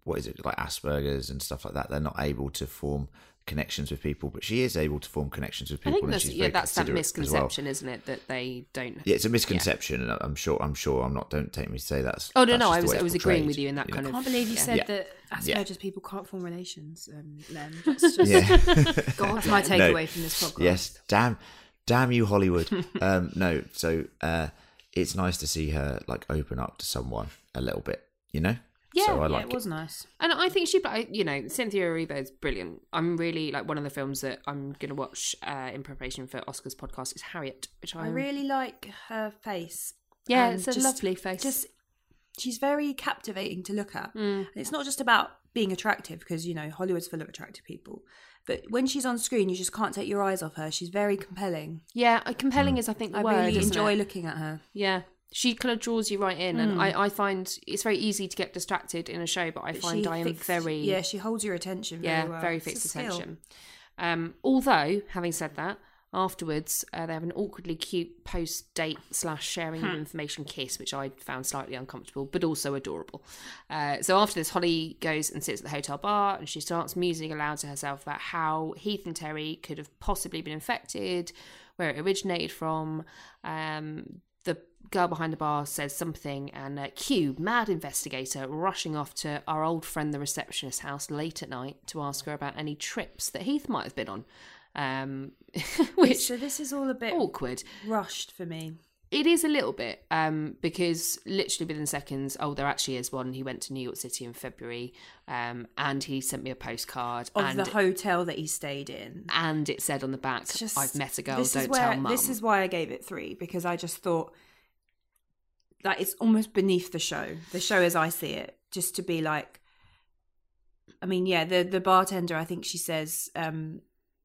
what is it like Asperger's and stuff like that, they're not able to form connections with people, but she is able to form connections with I people. think and that's she's yeah, that's that considerate as well. misconception, isn't it? That they don't. Yeah, it's a misconception, and I'm sure. I'm sure. I'm not. Don't take me to say that's. Oh, no, that's no, I was- I was agreeing with you in that know. kind I of- I can't believe you Yeah. said Yeah. that Yeah. Asperger's people can't form relations, um, Len. That's just Yeah. that's my No. takeaway from this podcast. Yes, damn, damn you, Hollywood. um, no, so uh, it's nice to see her like open up to someone a little bit, you know. Yeah, so I yeah, like it was nice. And I think she, I- you know, Cynthia Erivo is brilliant. I'm really like one of the films that I'm going to watch uh, in preparation for Oscar's podcast is Harriet, which I, I really like her face. yeah, and it's a just- lovely face. Just she's very captivating to look at. Mm. And it's not just about being attractive because you know Hollywood's full of attractive people, but when she's on screen, you just can't take your eyes off her. She's very compelling. yeah, uh, compelling is I think the I word. really enjoy it? looking at her. Yeah, she kind of draws you right in, and I, I find it's very easy to get distracted in a show, but I find she I am fix- very yeah. She holds your attention. Very yeah, well. very fixed attention. Um, although, having said that, afterwards uh, they have an awkwardly cute post date slash sharing Hmm. information kiss, which I found slightly uncomfortable but also adorable. Uh, so after this, Holly goes and sits at the hotel bar and she starts musing aloud to herself about how Heath and Terry could have possibly been infected, where it originated from. Um, girl behind the bar says something, and uh, Q, mad investigator, rushing off to our old friend the receptionist's house late at night to ask her about any trips that Heath might have been on. Um, which So this is all a bit awkward. rushed for me. It is a little bit um, because literally within seconds, oh, there actually is one. He went to New York City in February, um, and he sent me a postcard, Of and the hotel that he stayed in. and it said on the back, just- "I've met a girl. This Don't is where tell mum." this is why I gave it three because I just thought that it's almost beneath the show, the show as I see it, just to be like. I mean, yeah, the the bartender. I think she says, um,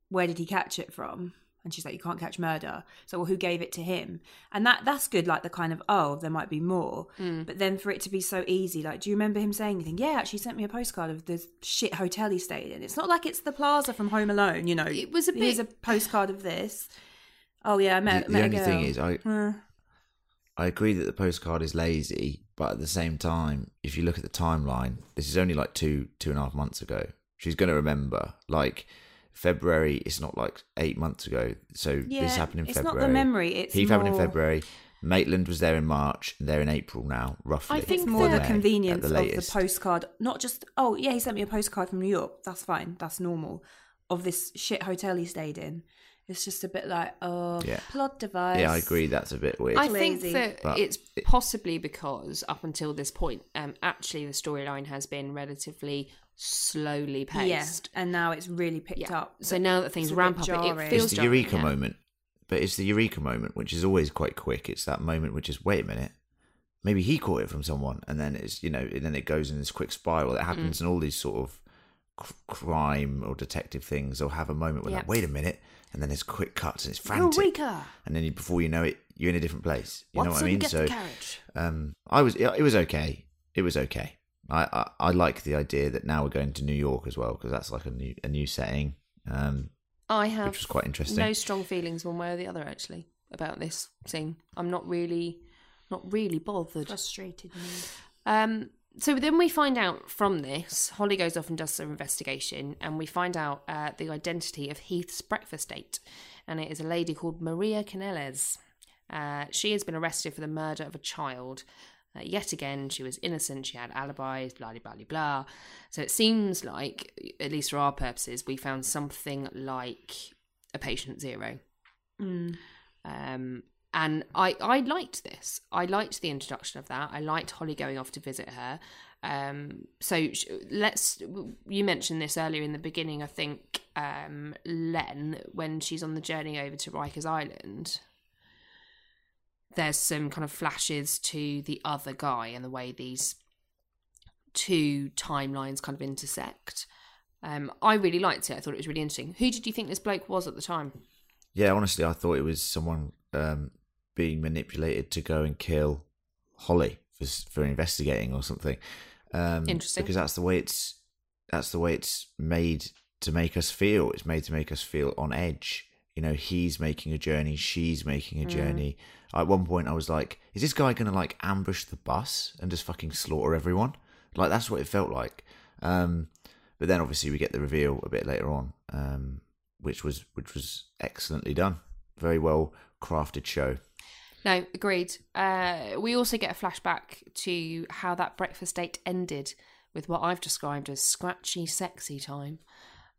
"Where did he catch it from?" And she's like, "You can't catch murder." So, well, who gave it to him? And that that's good. Like the kind of oh, there might be more. Mm. But then for it to be so easy, like, do you remember him saying anything? Yeah, actually, sent me a postcard of the shit hotel he stayed in. It's not like it's the Plaza from Home Alone, you know. It was a bit... Here's a postcard of this. Oh yeah, I met, the, met the a only thing is, I Uh, I agree that the postcard is lazy, but at the same time, if you look at the timeline, this is only like two two and a half months ago. She's going to remember. Like February, it's not like eight months ago. So yeah, this happened in it's February. not the memory. It's Heath more, happened in February. Maitland was there in March. and They're in April now, roughly. I think It's more the May convenience the of the postcard. Not just oh yeah, he sent me a postcard from New York. That's fine. That's normal. Of this shit hotel he stayed in. It's just a bit like oh Yeah. plot device. Yeah, I agree. That's a bit weird. I think lazy. that But it's it- possibly because up until this point, um, actually the storyline has been relatively slowly Yeah, paced. and now it's really picked Yeah. up. So now that things ramp bit up, it jarring. feels it's the jarring, eureka yeah. moment, but it's the eureka moment, which is always quite quick. It's that moment which is wait a minute, maybe he caught it from someone, and then it's you know, and then it goes in this quick spiral. that happens Mm. in all these sort of c- crime or detective things. They'll have a moment where Yeah. like, wait a minute, and then there's quick cuts and it's frantic, Eureka! and then you, before you know it, you're in a different place. You know what I mean? get So, the carriage. um, I was it, it was okay. It was okay. I, I I like the idea that now we're going to New York as well because that's like a new a new setting. Um, I have which was quite interesting. no strong feelings one way or the other actually about this scene. I'm not really, not really bothered. frustrated me. Um, so then we find out from this, Holly goes off and does some investigation, and we find out uh, the identity of Heath's breakfast date, and it is a lady called Maria Canelles. Uh, she has been arrested for the murder of a child. Uh, yet again, she was innocent. She had alibis, blah blah blah blah. So it seems like, at least for our purposes, we found something like a patient zero. Mm. Um, and I, I liked this. I liked the introduction of that. I liked Holly going off to visit her. Um, so let's. You mentioned this earlier in the beginning. I think um, Len, when she's on the journey over to Rikers Island, there's some kind of flashes to the other guy and the way these two timelines kind of intersect. Um, I really liked it. I thought it was really interesting. Who did you think this bloke was at the time? Yeah, honestly, I thought it was someone um, being manipulated to go and kill Holly for for investigating or something. Um, Interesting. because that's the way it's that's the way it's made to make us feel. It's made to make us feel on edge. You know, he's making a journey, she's making a journey. At one point, I was like, "Is this guy gonna like ambush the bus and just fucking slaughter everyone?" Like that's what it felt like. Um, but then obviously we get the reveal a bit later on, um, which was which was excellently done. Very well crafted show. No, agreed. Uh, we also get a flashback to how that breakfast date ended with what I've described as scratchy, sexy time.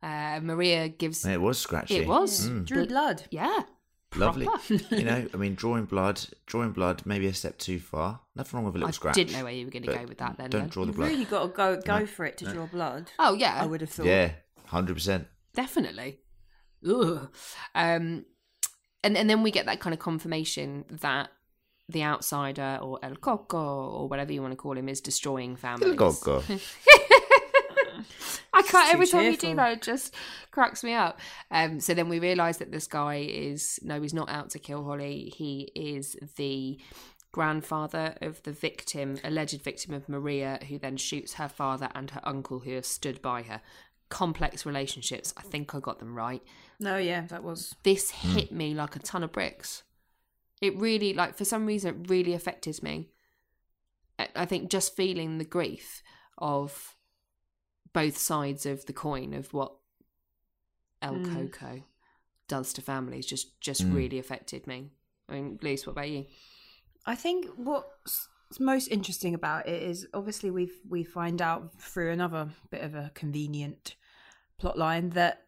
Uh, Maria gives. It was scratchy. It was. Drew blood. Yeah. lovely. You know, I mean, drawing blood, drawing blood, maybe a step too far. Nothing wrong with a little I scratch. I didn't know where you were going to go with that then. Don't then. draw the You've blood. really got to go go for it to draw blood. Oh, yeah. I would have thought. Yeah, hundred percent. Definitely. Ugh. Um, and, and then we get that kind of confirmation that the outsider or El Cuco or whatever you want to call him is destroying families. Go go. I can't. Every time you do that, it just cracks me up. Um, so then we realise that this guy is no, he's not out to kill Holly. He is the grandfather of the victim, alleged victim of Maria, who then shoots her father and her uncle, who have stood by her. Complex relationships. I think I got them right. No, yeah, that was. This hit me like a ton of bricks. It really, like, for some reason, it really affected me. I- I think just feeling the grief of both sides of the coin of what El Mm. Cuco does to families just just Mm. really affected me. I mean, Luce, what about you? I think what's most interesting about it is obviously we we find out through another bit of a convenient plot line that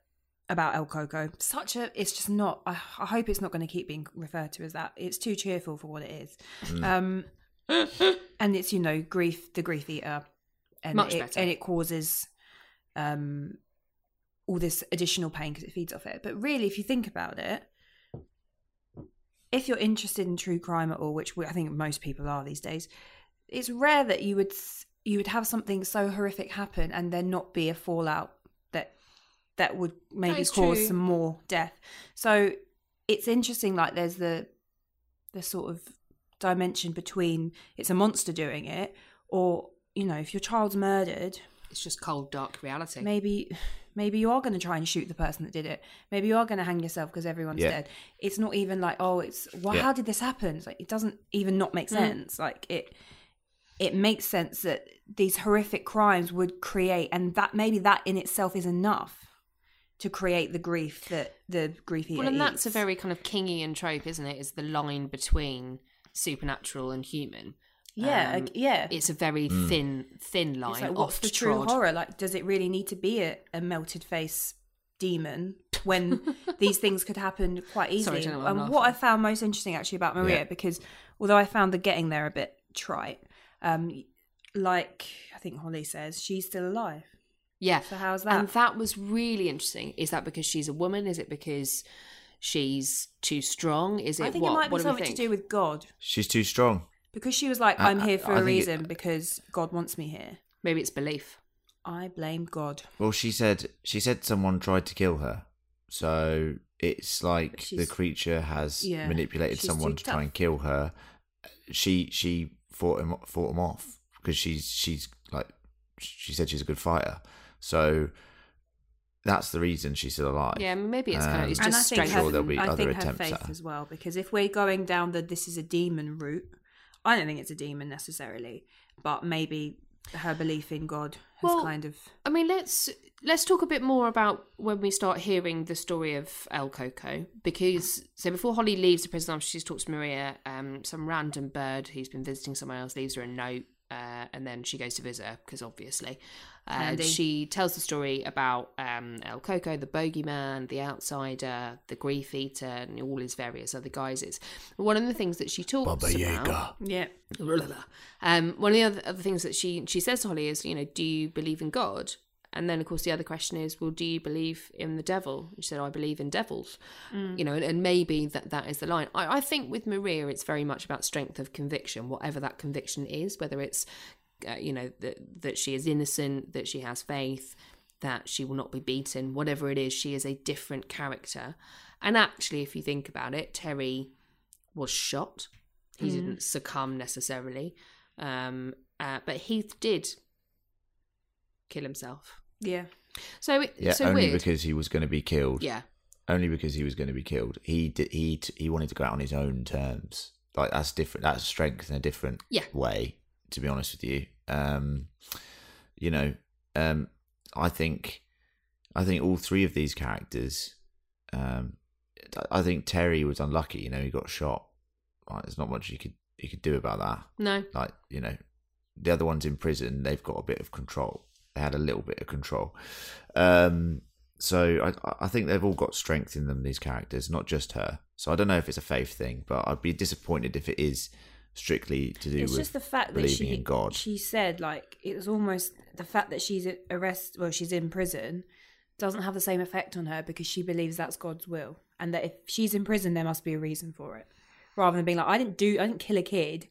about El Cuco. Such a it's just not. I, I hope it's not going to keep being referred to as that. It's too cheerful for what it is. Um, and it's you know grief, the grief eater, and Much it, better. and it causes um all this additional pain because it feeds off it. But really, if you think about it, if you're interested in true crime at all, which we, I think most people are these days, it's rare that you would you would have something so horrific happen and there not be a fallout that would maybe is cause true. some more death. So it's interesting. Like there's the the sort of dimension between it's a monster doing it, or you know, if your child's murdered, It's just cold, dark reality. maybe maybe you are going to try and shoot the person that did it maybe you are going to hang yourself because everyone's Yeah. dead it's not even like oh it's well Yeah. how did this happen it's like it doesn't even not make hmm. sense like it it makes sense that these horrific crimes would create and that maybe that in itself is enough to create the grief that the grief eater Well, and that's a very kind of Kingian trope, isn't it? Is the line between supernatural and human. yeah um, yeah It's a very thin, thin line. It's like, what's the true oft-trod. horror? Like, does it really need to be a, a melted face demon when these things could happen quite easily? Sorry, I don't know why I'm and what I found most interesting actually about Maria, Yeah. because although I found the getting there a bit trite, um, like I think Holly says, she's still alive. Yeah. So how's that? And that was really interesting. Is that because she's a woman? Is it because she's too strong? Is it I think what? it might be what do something to do with God. She's too strong. Because she was like, I- I'm here for I- I a think it- reason because God wants me here. Maybe it's belief. I blame God. Well, she said she said someone tried to kill her, so it's like the creature has yeah, manipulated someone too to try and kill her. She she fought him fought him off because she's she's like she said she's a good fighter, so that's the reason she's still alive. Yeah, maybe it's kind of. Um, It's and just I think straight. sure her, there'll be I other think her attempts faith at her. as well, because if we're going down the this is a demon route, I don't think it's a demon necessarily, but maybe her belief in God has Well, kind of I mean, let's let's talk a bit more about when we start hearing the story of El Cuco, because so before Holly leaves the prison after she's talked to Maria, um, some random bird who's been visiting somewhere else leaves her a note, uh, and then she goes to visit her because obviously, uh, Handy. she tells the story about um, El Cuco, the bogeyman, the outsider, the grief eater, and all his various other guises. One of the things that she talks Baba about. Yaga. yeah. Um, one of the other, other things that she she says to Holly is, you know, do you believe in God? And then, of course, the other question is, well, do you believe in the devil? She said, I believe in devils. You know, and, and maybe that that is the line. I, I think with Maria, it's very much about strength of conviction, whatever that conviction is, whether it's, uh, you know, that that she is innocent, that she has faith, that she will not be beaten, whatever it is, she is a different character. And actually, if you think about it, Terry was shot. He didn't succumb necessarily, um, uh, but Heath did kill himself. Yeah. So, it, Yeah, so only weird. because he was going to be killed. yeah, only because he was going to be killed. He did. He he wanted to go out on his own terms. Like that's different. That's strength in a different Yeah. way. To be honest with you, um, you know, um, I think, I think all three of these characters, um, I- think Terry was unlucky. You know, he got shot. Like, there's not much you could you could do about that. No. Like you know, the other ones in prison, they've got a bit of control. They had a little bit of control. Um, so I, I think they've all got strength in them. These characters, not just her. So I don't know if it's a faith thing, but I'd be disappointed if it is strictly to do it's with just the fact that believing she in God. she said like it was almost the fact that she's arrested well she's in prison doesn't have the same effect on her because she believes that's God's will and that if she's in prison there must be a reason for it rather than being like I didn't do I didn't kill a kid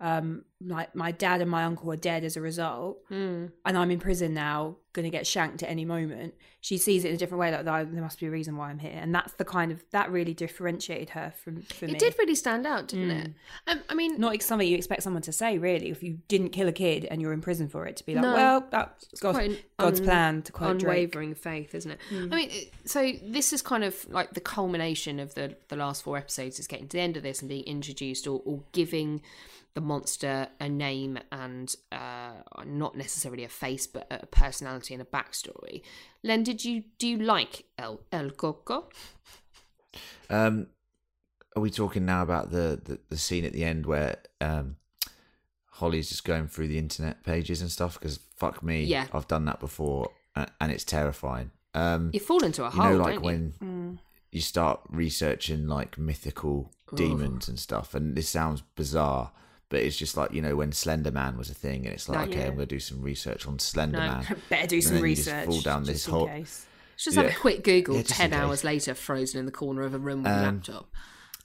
um like my dad and my uncle are dead as a result Mm. and I'm in prison now going to get shanked at any moment she sees it in a different way like "Oh, there must be a reason why I'm here and that's the kind of that really differentiated her from me It did really stand out, didn't it? Um, I mean, not something you expect someone to say, really. If you didn't kill a kid and you're in prison for it, to be like, No. well, that's It's God, quite an God's un- plan. To quote Drake. unwavering faith, isn't it? I mean, so this is kind of like the culmination of the the last four episodes. Is getting to the end of this and being introduced or, or giving the monster a name and uh, not necessarily a face, but a personality and a backstory. Len, did you do you like El El Cuco? Um, are we talking now about the, the, the scene at the end where um, Holly's just going through the internet pages and stuff? Because fuck me, Yeah. I've done that before, and, and it's terrifying. Um, You fall into a you hole, know, like don't when you? Mm. you start researching like mythical demons and stuff, and this sounds bizarre. But it's just like you know when Slender Man was a thing, and it's like No, okay, yeah. I'm going to do some research on Slender No. Man. Better do And some then just research. fall down just this in hole. case. Just have a quick Google. Yeah, Ten hours later, frozen in the corner of a room with a Um, laptop.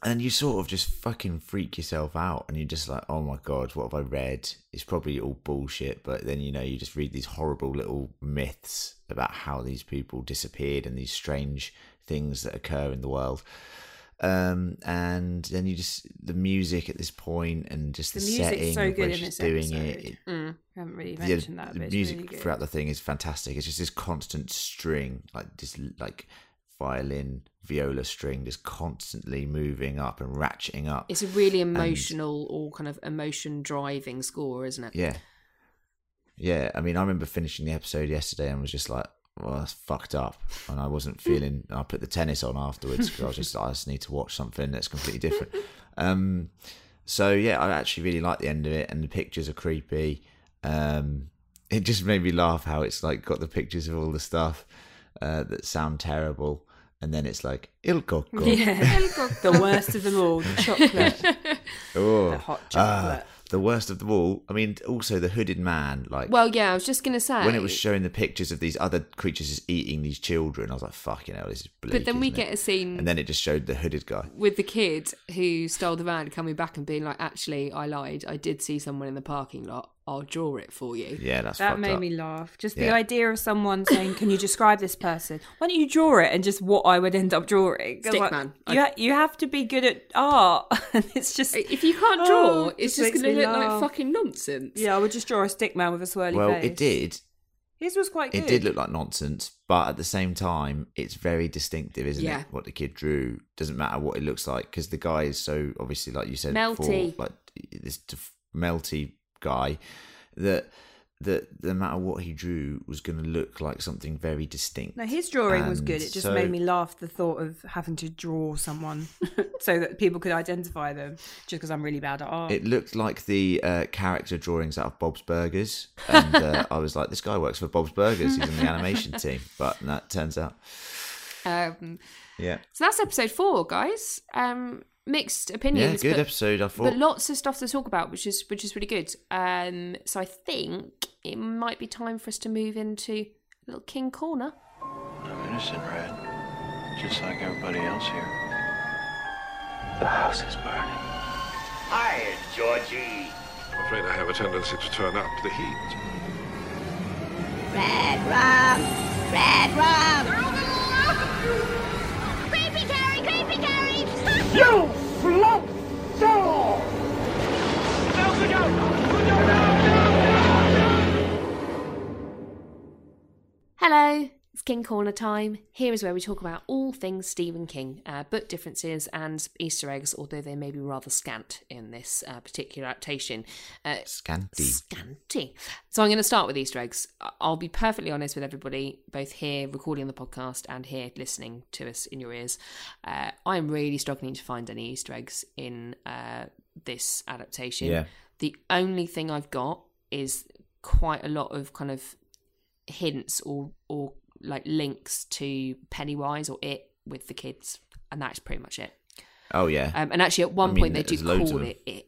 and you sort of just fucking freak yourself out and you're just like oh my god what have i read it's probably all bullshit but then you know you just read these horrible little myths about how these people disappeared and these strange things that occur in the world um and then you just the music at this point and just the, The setting so good she's doing episode. it, Mm. I haven't really the, mentioned that, the music really throughout the thing is fantastic. It's just this constant string, like this, like violin, viola string, just constantly moving up and ratcheting up. It's a really emotional or kind of emotion driving score, isn't it? Yeah, yeah. I mean, I remember finishing the episode yesterday and was just like, "Well, that's fucked up," and I wasn't feeling. I put the tennis on afterwards because I was just, I just need to watch something that's completely different. Um, so yeah, I actually really like the end of it, and the pictures are creepy. Um, it just made me laugh how it's like got the pictures of all the stuff uh, that sound terrible, and then it's like il coco. Yeah, the worst of them all, the chocolate, Oh, the hot chocolate. The worst of them all. I mean, also the hooded man, like Well, yeah, I was just going to say. when it was showing the pictures of these other creatures just eating these children, I was like, "Fucking hell, this is bleak." but then we it? get a scene and then it just showed the hooded guy. with the kid who stole the van coming back and being like, actually, I lied. I did see someone in the parking lot. I'll draw it for you. Yeah, that's That made up. me laugh. Just the Yeah. idea of someone saying, "Can you describe this person?" Why don't you draw it and just what I would end up drawing? 'Cause, like, Stickman. You, ha- you have to be good at art, it's just If you can't oh, draw, Oh, it's just just going to me look like fucking nonsense. yeah. I would just draw a stick man with a swirly Well, face. it did. His was quite good. It did look like nonsense, but at the same time, it's very distinctive, isn't Yeah. it? What the kid drew doesn't matter what it looks like because the guy is so obviously, like you said, Melty. before, like this def- melty guy that that no matter what he drew was going to look like something very distinct. No, his drawing was good. It just so- made me laugh the thought of having to draw someone so that people could identify them. Just because I'm really bad at art. It looked like the uh, character drawings out of Bob's Burgers, and uh, I was like, "This guy works for Bob's Burgers. He's in the animation team." But that turns out, Um, yeah, so that's episode four, guys. Um, mixed opinions. yeah, opinions. good but, episode. I thought. but lots of stuff to talk about, which is which is really good. Um, so I think it might be time for us to move into a little King Corner. I'm innocent, Red. Just like everybody else here. The house is burning. Hi, Georgie. I'm afraid I have a tendency to turn up the heat. Red rum! Red rum! Creepy Carrie! Creepy Carrie! You flop dog! Hello, It's King Corner time. Here is where we talk about all things Stephen King, uh, book differences and Easter eggs, although they may be rather scant in this uh, particular adaptation. Uh, Scanty. Scanty. So I'm going to start with Easter eggs. I'll be perfectly honest with everybody, both here recording the podcast and here listening to us in your ears. Uh, I'm really struggling to find any Easter eggs in uh, this adaptation. Yeah. The only thing I've got is quite a lot of kind of hints or or like links to Pennywise or it with the kids, and that's pretty much it. Oh yeah. Um, and actually, at one I mean, point they do there's call of it it.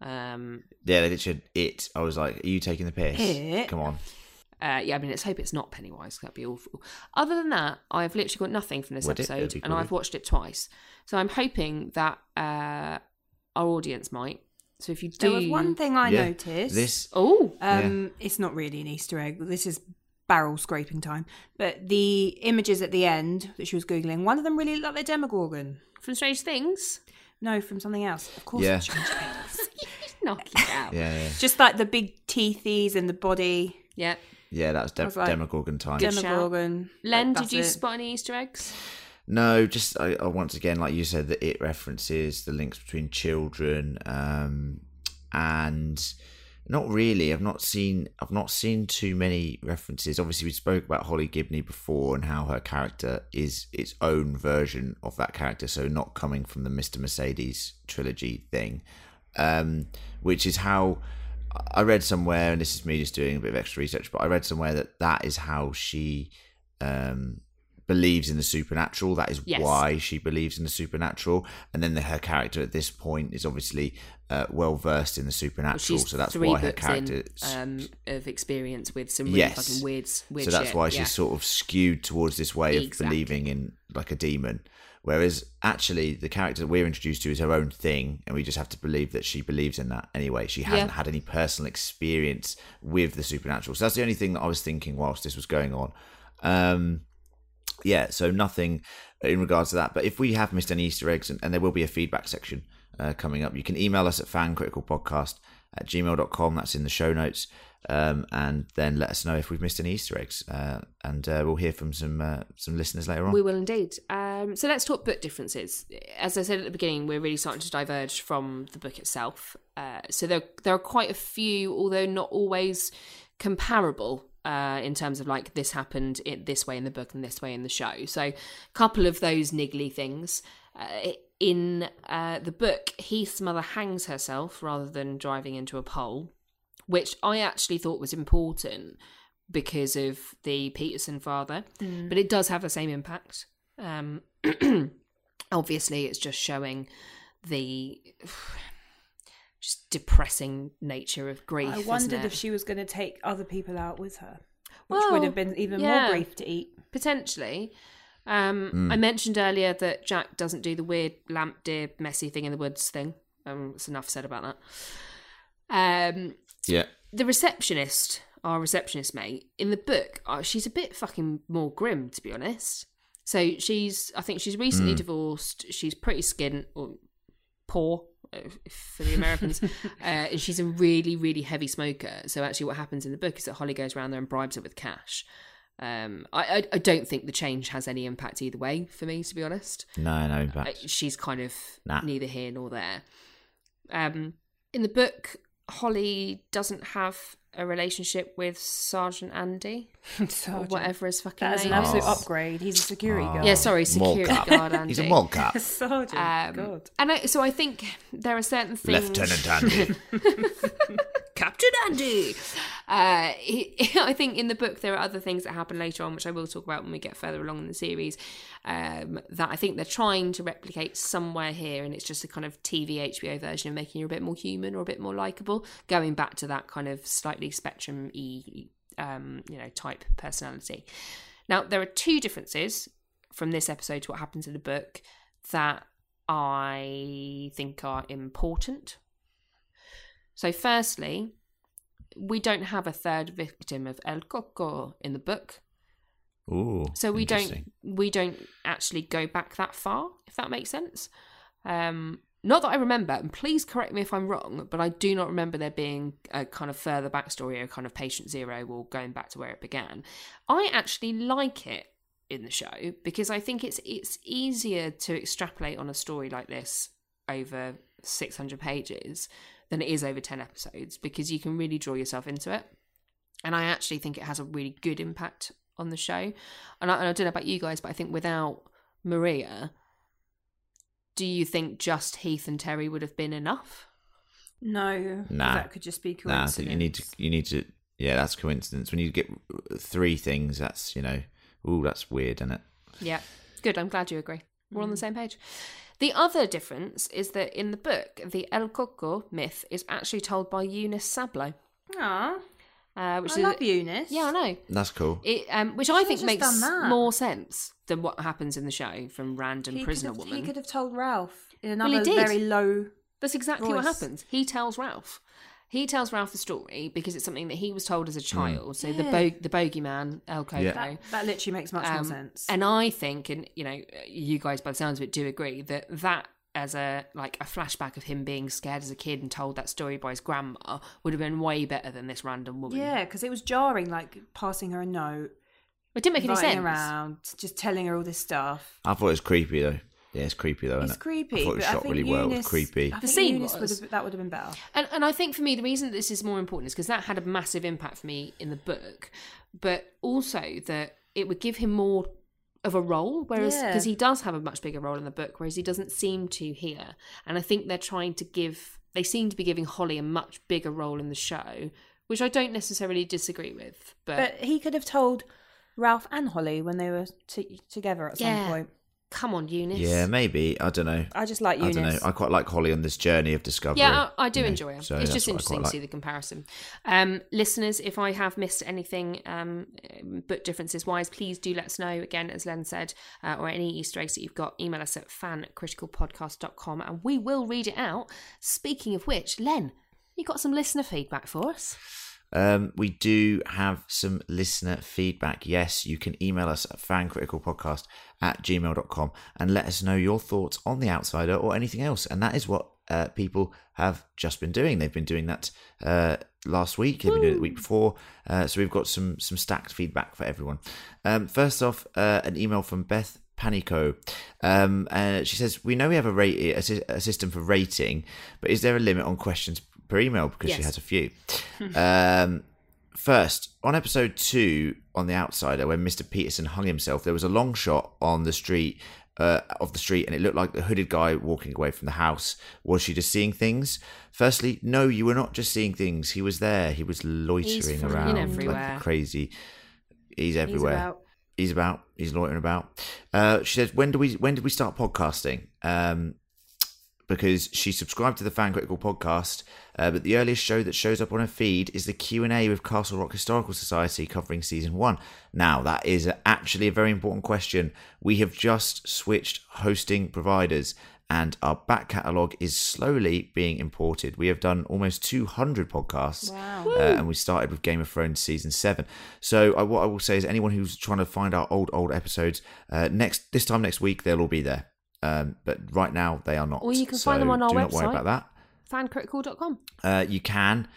Um, Yeah, they literally it. I was like, "Are you taking the piss? It? Come on." uh, yeah, I mean, let's hope it's not Pennywise. That'd be awful. Other than that, I've literally got nothing from this Would episode, and. I've watched it twice. So I'm hoping that uh, our audience might. So if you do, There was one thing I Yeah. noticed. This Oh, Um, it's not really an Easter egg. This is barrel scraping time. But the images at the end that she was googling, one of them really looked like their Demogorgon. from Strange Things. No, from something else. Of course, Yeah. Strange Things. Knock it out. Yeah, yeah, Just like the big teethies and the body. Yeah. yeah. That was, I De- was like, Demogorgon time. Good shout. Demogorgon. Len, Like, did you it. spot any Easter eggs? No, just I, I once again, like you said, the it references the links between children, um, and not really. I've not seen. I've not seen too many references. Obviously, we spoke about Holly Gibney before and how her character is its own version of that character, so not coming from the Mister Mercedes trilogy thing, um, which is how. I read somewhere, and this is me just doing a bit of extra research, but I read somewhere that that is how she um, believes in the supernatural. That is Yes. why she believes in the supernatural. And then the, her character at this point is obviously uh, well versed in the supernatural, she's so that's three why her character. um, of experience with some really Yes. fucking weird, weird so that's shit. why yeah. she's sort of skewed towards this way of Exactly. believing in like a demon. Whereas actually, the character that we're introduced to is her own thing, and we just have to believe that she believes in that anyway. She hasn't Yeah. had any personal experience with the supernatural. So that's the only thing that I was thinking whilst this was going on. Um, yeah, so nothing in regards to that. But if we have missed any Easter eggs, and, and there will be a feedback section uh, coming up, you can email us at fancriticalpodcast at gmail.com. That's in the show notes. Um, and then let us know if we've missed any Easter eggs. Uh, and uh, we'll hear from some uh, some listeners later on. We will indeed. Um, so let's talk book differences. As I said at the beginning, we're really starting to diverge from the book itself. Uh, so there there are quite a few, although not always comparable. Uh, in terms of like this happened in this way in the book and this way in the show, so a couple of those niggly things. Uh, in uh, the book, Heath's mother hangs herself rather than driving into a pole, which I actually thought was important because of the Peterson father, Mm. but it does have the same impact. Um, obviously, it's just showing the just depressing nature of grief. I isn't wondered it? if she was going to take other people out with her, which Well, would have been even yeah. more grief to eat. potentially. Um, Mm. I mentioned earlier that Jack doesn't do the weird lamp deer messy thing in the woods thing. Um, it's enough said about that. Um, yeah. the receptionist, our receptionist mate, in the book, uh, she's a bit fucking more grim, to be honest. So she's, I think she's recently Mm. divorced. She's pretty skint or poor for the Americans, uh, and she's a really, really heavy smoker. So actually, what happens in the book is that Holly goes around there and bribes her with cash. Um, I, I, I don't think the change has any impact either way for me, to be honest. No, no Uh, impact. she's kind of Nah. neither here nor there. Um, in the book, Holly doesn't have a relationship with Sergeant Andy, or Sergeant. whatever his fucking That is name an absolute Oh. upgrade. He's a security Oh. guard. Yeah, sorry, security Mole guard Andy. He's a mole cop. Sergeant. Um, God. and I, so I think there are certain things. Lieutenant Andy. Captain Andy. Uh, he, I think in the book there are other things that happen later on, which I will talk about when we get further along in the series. Um, that I think they're trying to replicate somewhere here, and it's just a kind of TV HBO version of making you a bit more human or a bit more likable, going back to that kind of slightly spectrum y, um, you know, type personality. Now there are two differences from this episode to what happens in the book that I think are important. So, firstly, we don't have a third victim of El Cuco in the book. Ooh. So we don't we don't actually go back that far, if that makes sense. Um, not that I remember, and please correct me if I'm wrong, but I do not remember there being a kind of further backstory or kind of patient zero or going back to where it began. I actually like it in the show because I think it's it's easier to extrapolate on a story like this over 600 pages than it is over 10 episodes because you can really draw yourself into it. And I actually think it has a really good impact on the show. And I, and I don't know about you guys, but I think without Maria, do you think just Heath and Terry would have been enough? No, Nah. that could just be Nah, I coincidence. think you need to. You need to. Yeah, that's coincidence. When you get three things, that's you know, ooh, that's weird, isn't it? Yeah. Good. I'm glad you agree. We're on Mm. the same page. The other difference is that in the book, the El Cuco myth is actually told by Yunis Sablo. Ah. Uh, which I is love Yunis. Yeah, I know. That's cool. It, um, which I think makes more sense than what happens in the show from random He prisoner have, woman. He could have told Ralph in Well, another he did. very low. That's exactly what happens. He tells Ralph. He tells Ralph the story because it's something that he was told as a Hmm. child. So the bo- the bogeyman El Cuco. Yeah. That, that literally makes much more Um, sense. And I think, and you know, you guys by the sounds of it do agree that that as a like a flashback of him being scared as a kid and told that story by his grandma would have been way better than this random woman. yeah, because it was jarring, like passing her a note, it didn't make any sense. her around, just telling her all this stuff. I thought it was creepy though. Yeah, it's creepy though, isn't It's it? creepy. I thought it was but I shot think really well. It was creepy. I The think scene Yunis would was. have, that would have been better. And and I think for me the reason that this is more important is because that had a massive impact for me in the book, but also that it would give him more of a role, whereas Yeah. because he does have a much bigger role in the book, whereas he doesn't seem to here. And I think they're trying to give they seem to be giving Holly a much bigger role in the show, which I don't necessarily disagree with. But, But he could have told Ralph and Holly when they were t- together at some Yeah. point. Come on, Yunis. Yeah, maybe. I don't know. I just like I don't know. Yunis. I quite like Holly on this journey of discovery. Yeah, I, I do you know, enjoy it. so it's just interesting to see the comparison. Um, listeners, if I have missed anything um, book differences wise, please do let us know. Again, as Len said, uh, or any Easter eggs that you've got, email us at fancriticalpodcast.com and we will read it out. Speaking of which, Len, you got some listener feedback for us? Um, we do have some listener feedback. Yes, you can email us at fancriticalpodcast at gmail.com and let us know your thoughts on The Outsider or anything else. And that is what uh, people have just been doing. They've been doing that uh, last week, they've been doing it the week before. Uh, so we've got some, some stacked feedback for everyone. Um, first off, uh, an email from Beth Panico. Um, uh, she says, We know we have a, rate, a, a system for rating, but is there a limit on questions per email? Because she has a few. um, first, on episode two on The Outsider, when Mr. Peterson hung himself, there was a long shot on the street. Uh, of the street, and it looked like the hooded guy walking away from the house. Was she just seeing things? Firstly, no, you were not just seeing things. He was there. He was loitering around like crazy. He's everywhere about. he's about he's loitering about uh she says when do we when did we start podcasting um because she subscribed to the fan critical podcast uh, but the earliest show that shows up on her feed is the q&a with castle rock historical society covering season one now that is actually a very important question we have just switched hosting providers and our back catalogue is slowly being imported. We have done almost 200 podcasts, Wow. uh, and we started with Game of Thrones season seven. So, uh, what I will say is, anyone who's trying to find our old old episodes, uh, next this time next week they'll all be there. Um, but right now they are not. Or you can So find them on our do website. not worry about that. Fancritical.com. Uh, you can.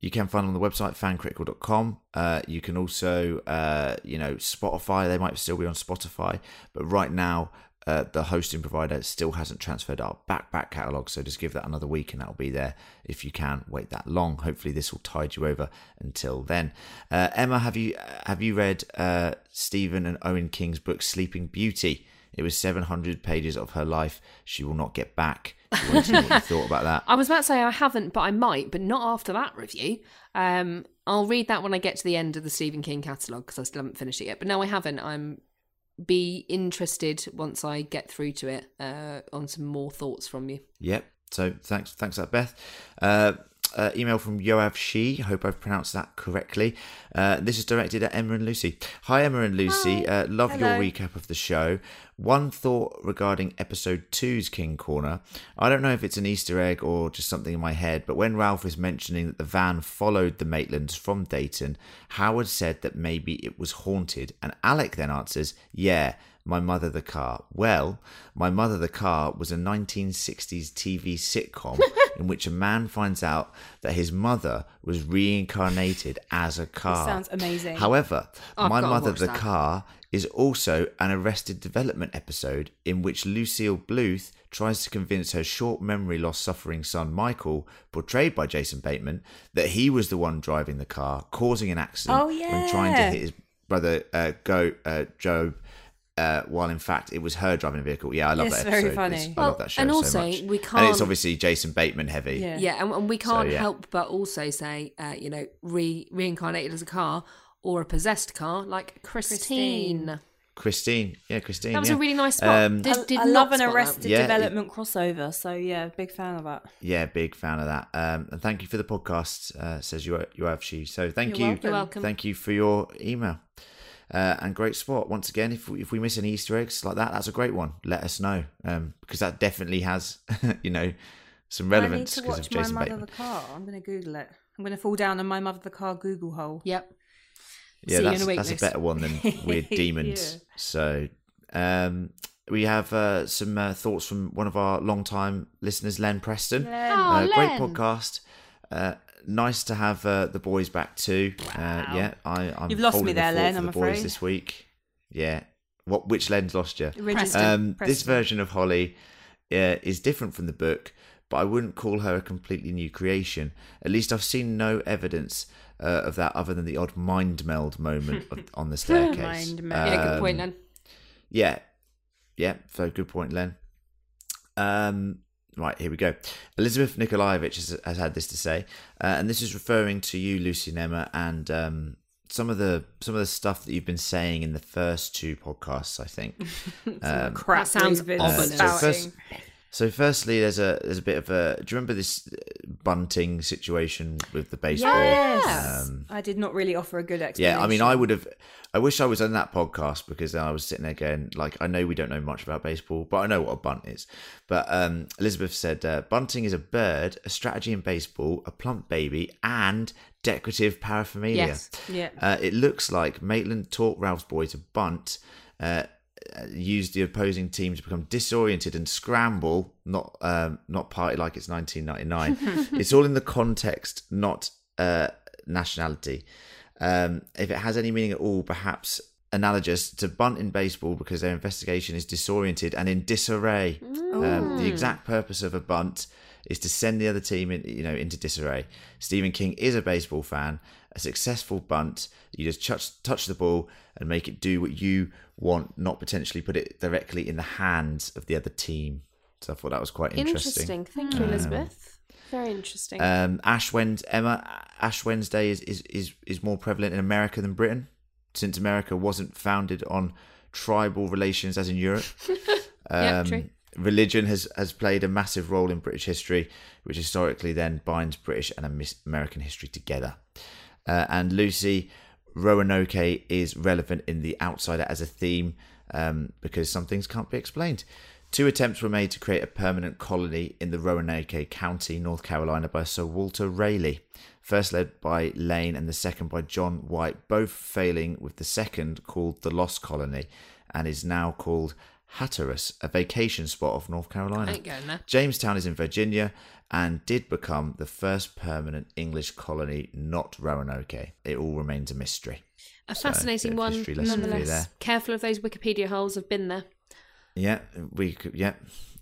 You can find on the website fancritical.com. Uh, you can also, uh, you know, Spotify. They might still be on Spotify, but right now uh, the hosting provider still hasn't transferred our back back catalog. So just give that another week, and that'll be there. If you can wait that long, hopefully this will tide you over until then. Uh, Emma, have you have you read uh, Stephen and Owen King's book Sleeping Beauty? It was 700 pages of her life. She will not get back. You want to know what you thought about that? I was about to say I haven't, but I might, but not after that review. Um, I'll read that when I get to the end of the Stephen King catalogue because I still haven't finished it yet. But no, I haven't. I'm be interested once I get through to it uh, on some more thoughts from you. Yep. So thanks, thanks that, Beth. Uh, uh, email from Yoav She. Hope I've pronounced that correctly. Uh, this is directed at Emma and Lucy. Hi, Emma and Lucy. Uh, love Hello. your recap of the show. One thought regarding episode two's King Corner. I don't know if it's an Easter egg or just something in my head, but when Ralph is mentioning that the van followed the Maitlands from Dayton, Howard said that maybe it was haunted, and Alec then answers, "Yeah." My Mother the Car? Well, My Mother the Car was a 1960s TV sitcom in which a man finds out that his mother was reincarnated as a car. sounds amazing. However, I've My Mother the that. Car is also an Arrested Development episode in which Lucille Bluth tries to convince her short memory loss suffering son Michael, portrayed by Jason Bateman, that he was the one driving the car, causing an accident Oh, when trying to hit his brother uh, Go uh, Job. Uh, while in fact it was her driving the vehicle. Yeah, I love It's that very episode. funny. It's- I Well, love that show and so also, much. we And it's can't- And it's obviously Jason Bateman heavy. Yeah. Yeah, and, and we can't yeah. help but also say, uh, you know, re reincarnated as a car or a possessed car, like Christine. Christine, yeah, Christine. That was yeah. a really nice spot. Um, Did- I, did I not love an. Arrested Yeah, it- Development crossover. So yeah, big fan of that. Yeah, big fan of that. Um, and thank you for the podcast, uh, says you you have she. So thank You're you, welcome. You're welcome. thank you for your email. Uh, and great spot once again. If we, if we miss any Easter eggs like that, that's a great one. Let us know um, because that definitely has you know some relevance I need because to of watch My Mother Bateman. the Car. I'm going to Google it. I'm going to fall down on My Mother the Car Google hole. Yep. Yeah, See you in that's a that's a better one than Weird Demons. So um, we have uh, some uh, thoughts from one of our long-time listeners, Len Preston. Oh, uh, great Len. podcast. Nice to have uh, the boys back too. Uh, yeah, I, I'm You've lost me holding the there, Len, I'm the boys afraid. this week. Yeah, what? Which Len's lost you? Preston. Um, this version of Holly uh, is different from the book, but I wouldn't call her a completely new creation. At least I've seen no evidence uh, of that other than the odd mind meld moment of, on the staircase. Mind meld. Yeah, good point, Um, Len. Yeah, yeah. So good point, Len. Um, right here we go. Elizabeth Nikolaevich has, has had this to say, uh, and this is referring to you, Lucy and Emma, and um, some of the some of the stuff that you've been saying in the first two podcasts. I think. Um, Crap. That sounds we've ominous. so, first, so firstly, there's a there's a bit of a. Do you remember this uh, bunting situation with the baseball? Yes. Um, I did not really offer a good explanation. yeah, I mean, I would have. I wish I was on that podcast because then I was sitting there going, like, I know we don't know much about baseball, but I know what a bunt is. But um, Elizabeth said, uh, bunting is a bird, a strategy in baseball, a plump baby, and decorative paraphernalia. Yes. Yeah. Uh, it looks like Maitland taught Ralph's boy to bunt, uh, uh, use the opposing team to become disoriented and scramble, not um, not party like it's 1999. it's all in the context, not uh, nationality. Um, if it has any meaning at all, perhaps analogous to bunt in baseball because their investigation is disoriented and in disarray. Um, the exact purpose of a bunt is to send the other team, in, you know, into disarray. Stephen King is a baseball fan. A successful bunt, you just touch touch the ball and make it do what you want, not potentially put it directly in the hands of the other team. So I thought that was quite interesting. Interesting. Thank you, Elizabeth. Very interesting. Um, Ash Wednesday, Emma, Ash Wednesday is, is, is, is more prevalent in America than Britain, since America wasn't founded on tribal relations as in Europe. Yeah, true. Religion has, has played a massive role in British history, which historically then binds British and American history together. Uh, and Lucy, Roanoke is relevant in The Outsider as a theme um, because some things can't be explained. Two attempts were made to create a permanent colony in the Roanoke County, North Carolina, by Sir Walter Raleigh. First led by Lane and the second by John White, both failing with the second called the Lost Colony and is now called Hatteras, a vacation spot of North Carolina. I ain't going there. Jamestown is in Virginia and did become the first permanent English colony, not Roanoke. It all remains a mystery. A fascinating bit of one, history lesson nonetheless. there. Careful of those Wikipedia holes. I've been there. Yeah, we could, yeah.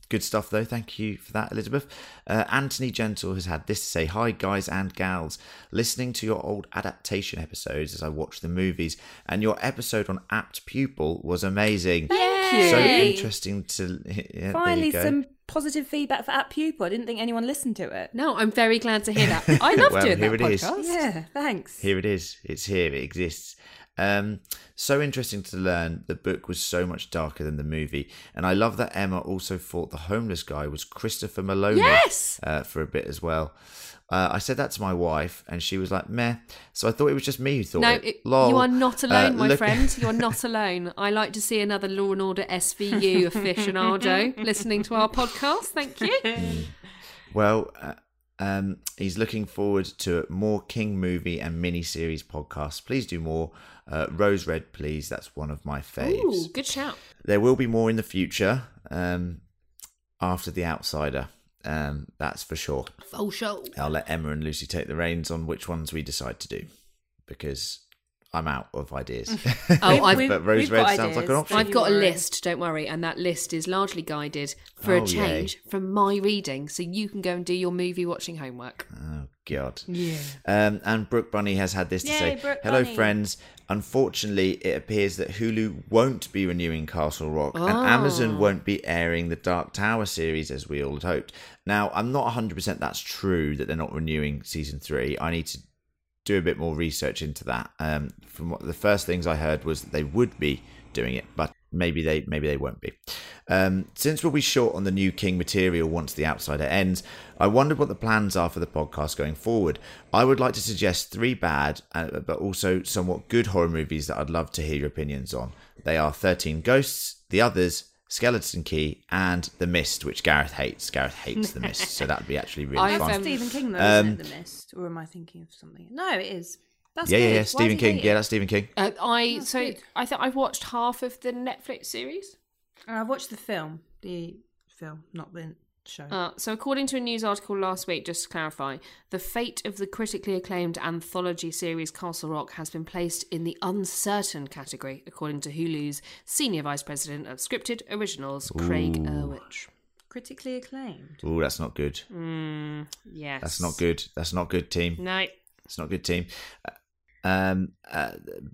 Good stuff though. Thank you for that, Elizabeth. Uh, Anthony Gentle has had this to say: Hi, guys and gals. Listening to your old adaptation episodes as I watch the movies, and your episode on apt pupil was amazing. Thank you. So interesting to yeah, there you Finally, go. some positive feedback for Apt Pupil. I didn't think anyone listened to it. No, I'm very glad to hear that. I love Well, doing here that it is. podcast. Yeah, thanks. Here it is. It's here. It exists. Um, so interesting to learn the book was so much darker than the movie, and I love that Emma also thought the homeless guy was Christopher Meloni. Yes! uh, for a bit as well. Uh, I said that to my wife, and she was like, "Meh." So I thought it was just me who thought No, it. it- Lol. you are not Uh, alone, my look- friend. You're not alone. I like to see another Law and Order SVU aficionado listening to our podcast. Thank you. Well, uh, Um, he's looking forward to more King movie and mini series podcasts. Please do more. Uh, Rose Red, please. That's one of my faves. Ooh, good shout. There will be more in the future um, after The Outsider. Um, that's for sure. Full show. I'll let Emma and Lucy take the reins on which ones we decide to do because I'm out of ideas. Oh, I've- but Rose Red got sounds like an option. I've got a list, don't worry, and that list is largely guided for Oh, a change from my reading, so you can go and do your movie watching homework. Oh God. Yeah. Um, and Brooke Bunny has had this to Yay, say. Brooke Hello, Bunny." friends. Unfortunately, it appears that Hulu won't be renewing Castle Rock, and Oh. Amazon won't be airing the Dark Tower series as we all had hoped. Now, I'm not 100% that's true that they're not renewing season three. I need to do a bit more research into that. Um, from what the first things I heard was that they would be doing it, but maybe they maybe they won't be. Um, since we'll be short on the new King material once the Outsider ends, I wondered what the plans are for the podcast going forward. I would like to suggest three bad, uh, but also somewhat good horror movies that I'd love to hear your opinions on. They are Thirteen Ghosts, The Others. Skeleton Key and The Mist, which Gareth hates. Gareth hates The Mist, so that'd be actually really I've, fun. um, Stephen King, though, Um, isn't it? The Mist, or am I thinking of something? No, it is. That's yeah, yeah, good. yeah. Why Stephen King. Yeah, that's Stephen King. Uh, I That's so good. I think I've watched half of the Netflix series. I've watched the film. The film, not the show. Uh, so, according to a news article last week, just to clarify, the fate of the critically acclaimed anthology series Castle Rock has been placed in the uncertain category, according to Hulu's senior vice president of scripted originals, Craig Ooh. Erwich. Critically acclaimed. Oh, that's not good. Mm, yes. That's not good. That's not good, team. No. It's not good, team. Uh, Um, uh,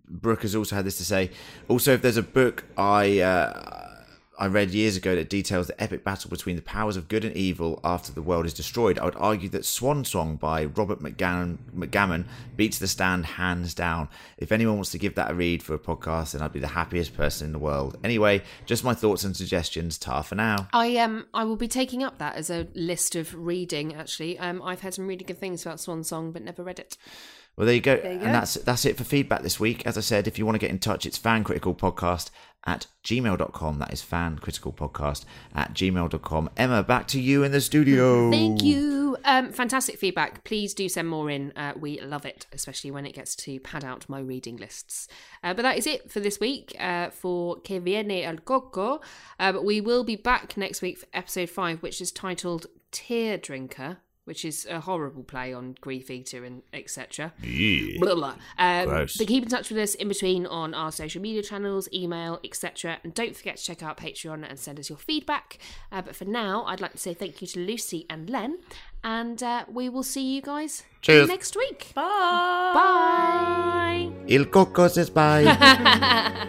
Brooke has also had this to say. Also, if there's a book I uh, I read years ago that details the epic battle between the powers of good and evil after the world is destroyed, I would argue that Swan Song by Robert McGann, McCammon beats the stand hands down. If anyone wants to give that a read for a podcast, then I'd be the happiest person in the world. Anyway, just my thoughts and suggestions. Tar for now. I um I will be taking up that as a list of reading. Actually, um I've heard some really good things about Swan Song, but never read it. Well, there you go. There you go. And that's that's it for feedback this week. As I said, if you want to get in touch, it's fancriticalpodcast at gmail.com. That is fancriticalpodcast at gmail.com. Emma, back to you in the studio. Thank you. Um, fantastic feedback. Please do send more in. Uh, we love it, especially when it gets to pad out my reading lists. Uh, but that is it for this week uh, for Que Viene el Coco. Uh, but we will be back next week for episode five, which is titled Tear Drinker. Which is a horrible play on Grief Eater and etc. Yeah. Blah, blah. Um, Gross. But keep in touch with us in between on our social media channels, email, etc. And don't forget to check out Patreon and send us your feedback. Uh, but for now, I'd like to say thank you to Lucy and Len. And uh, we will see you guys Cheers. next week. Bye. Bye. Il Coco says bye.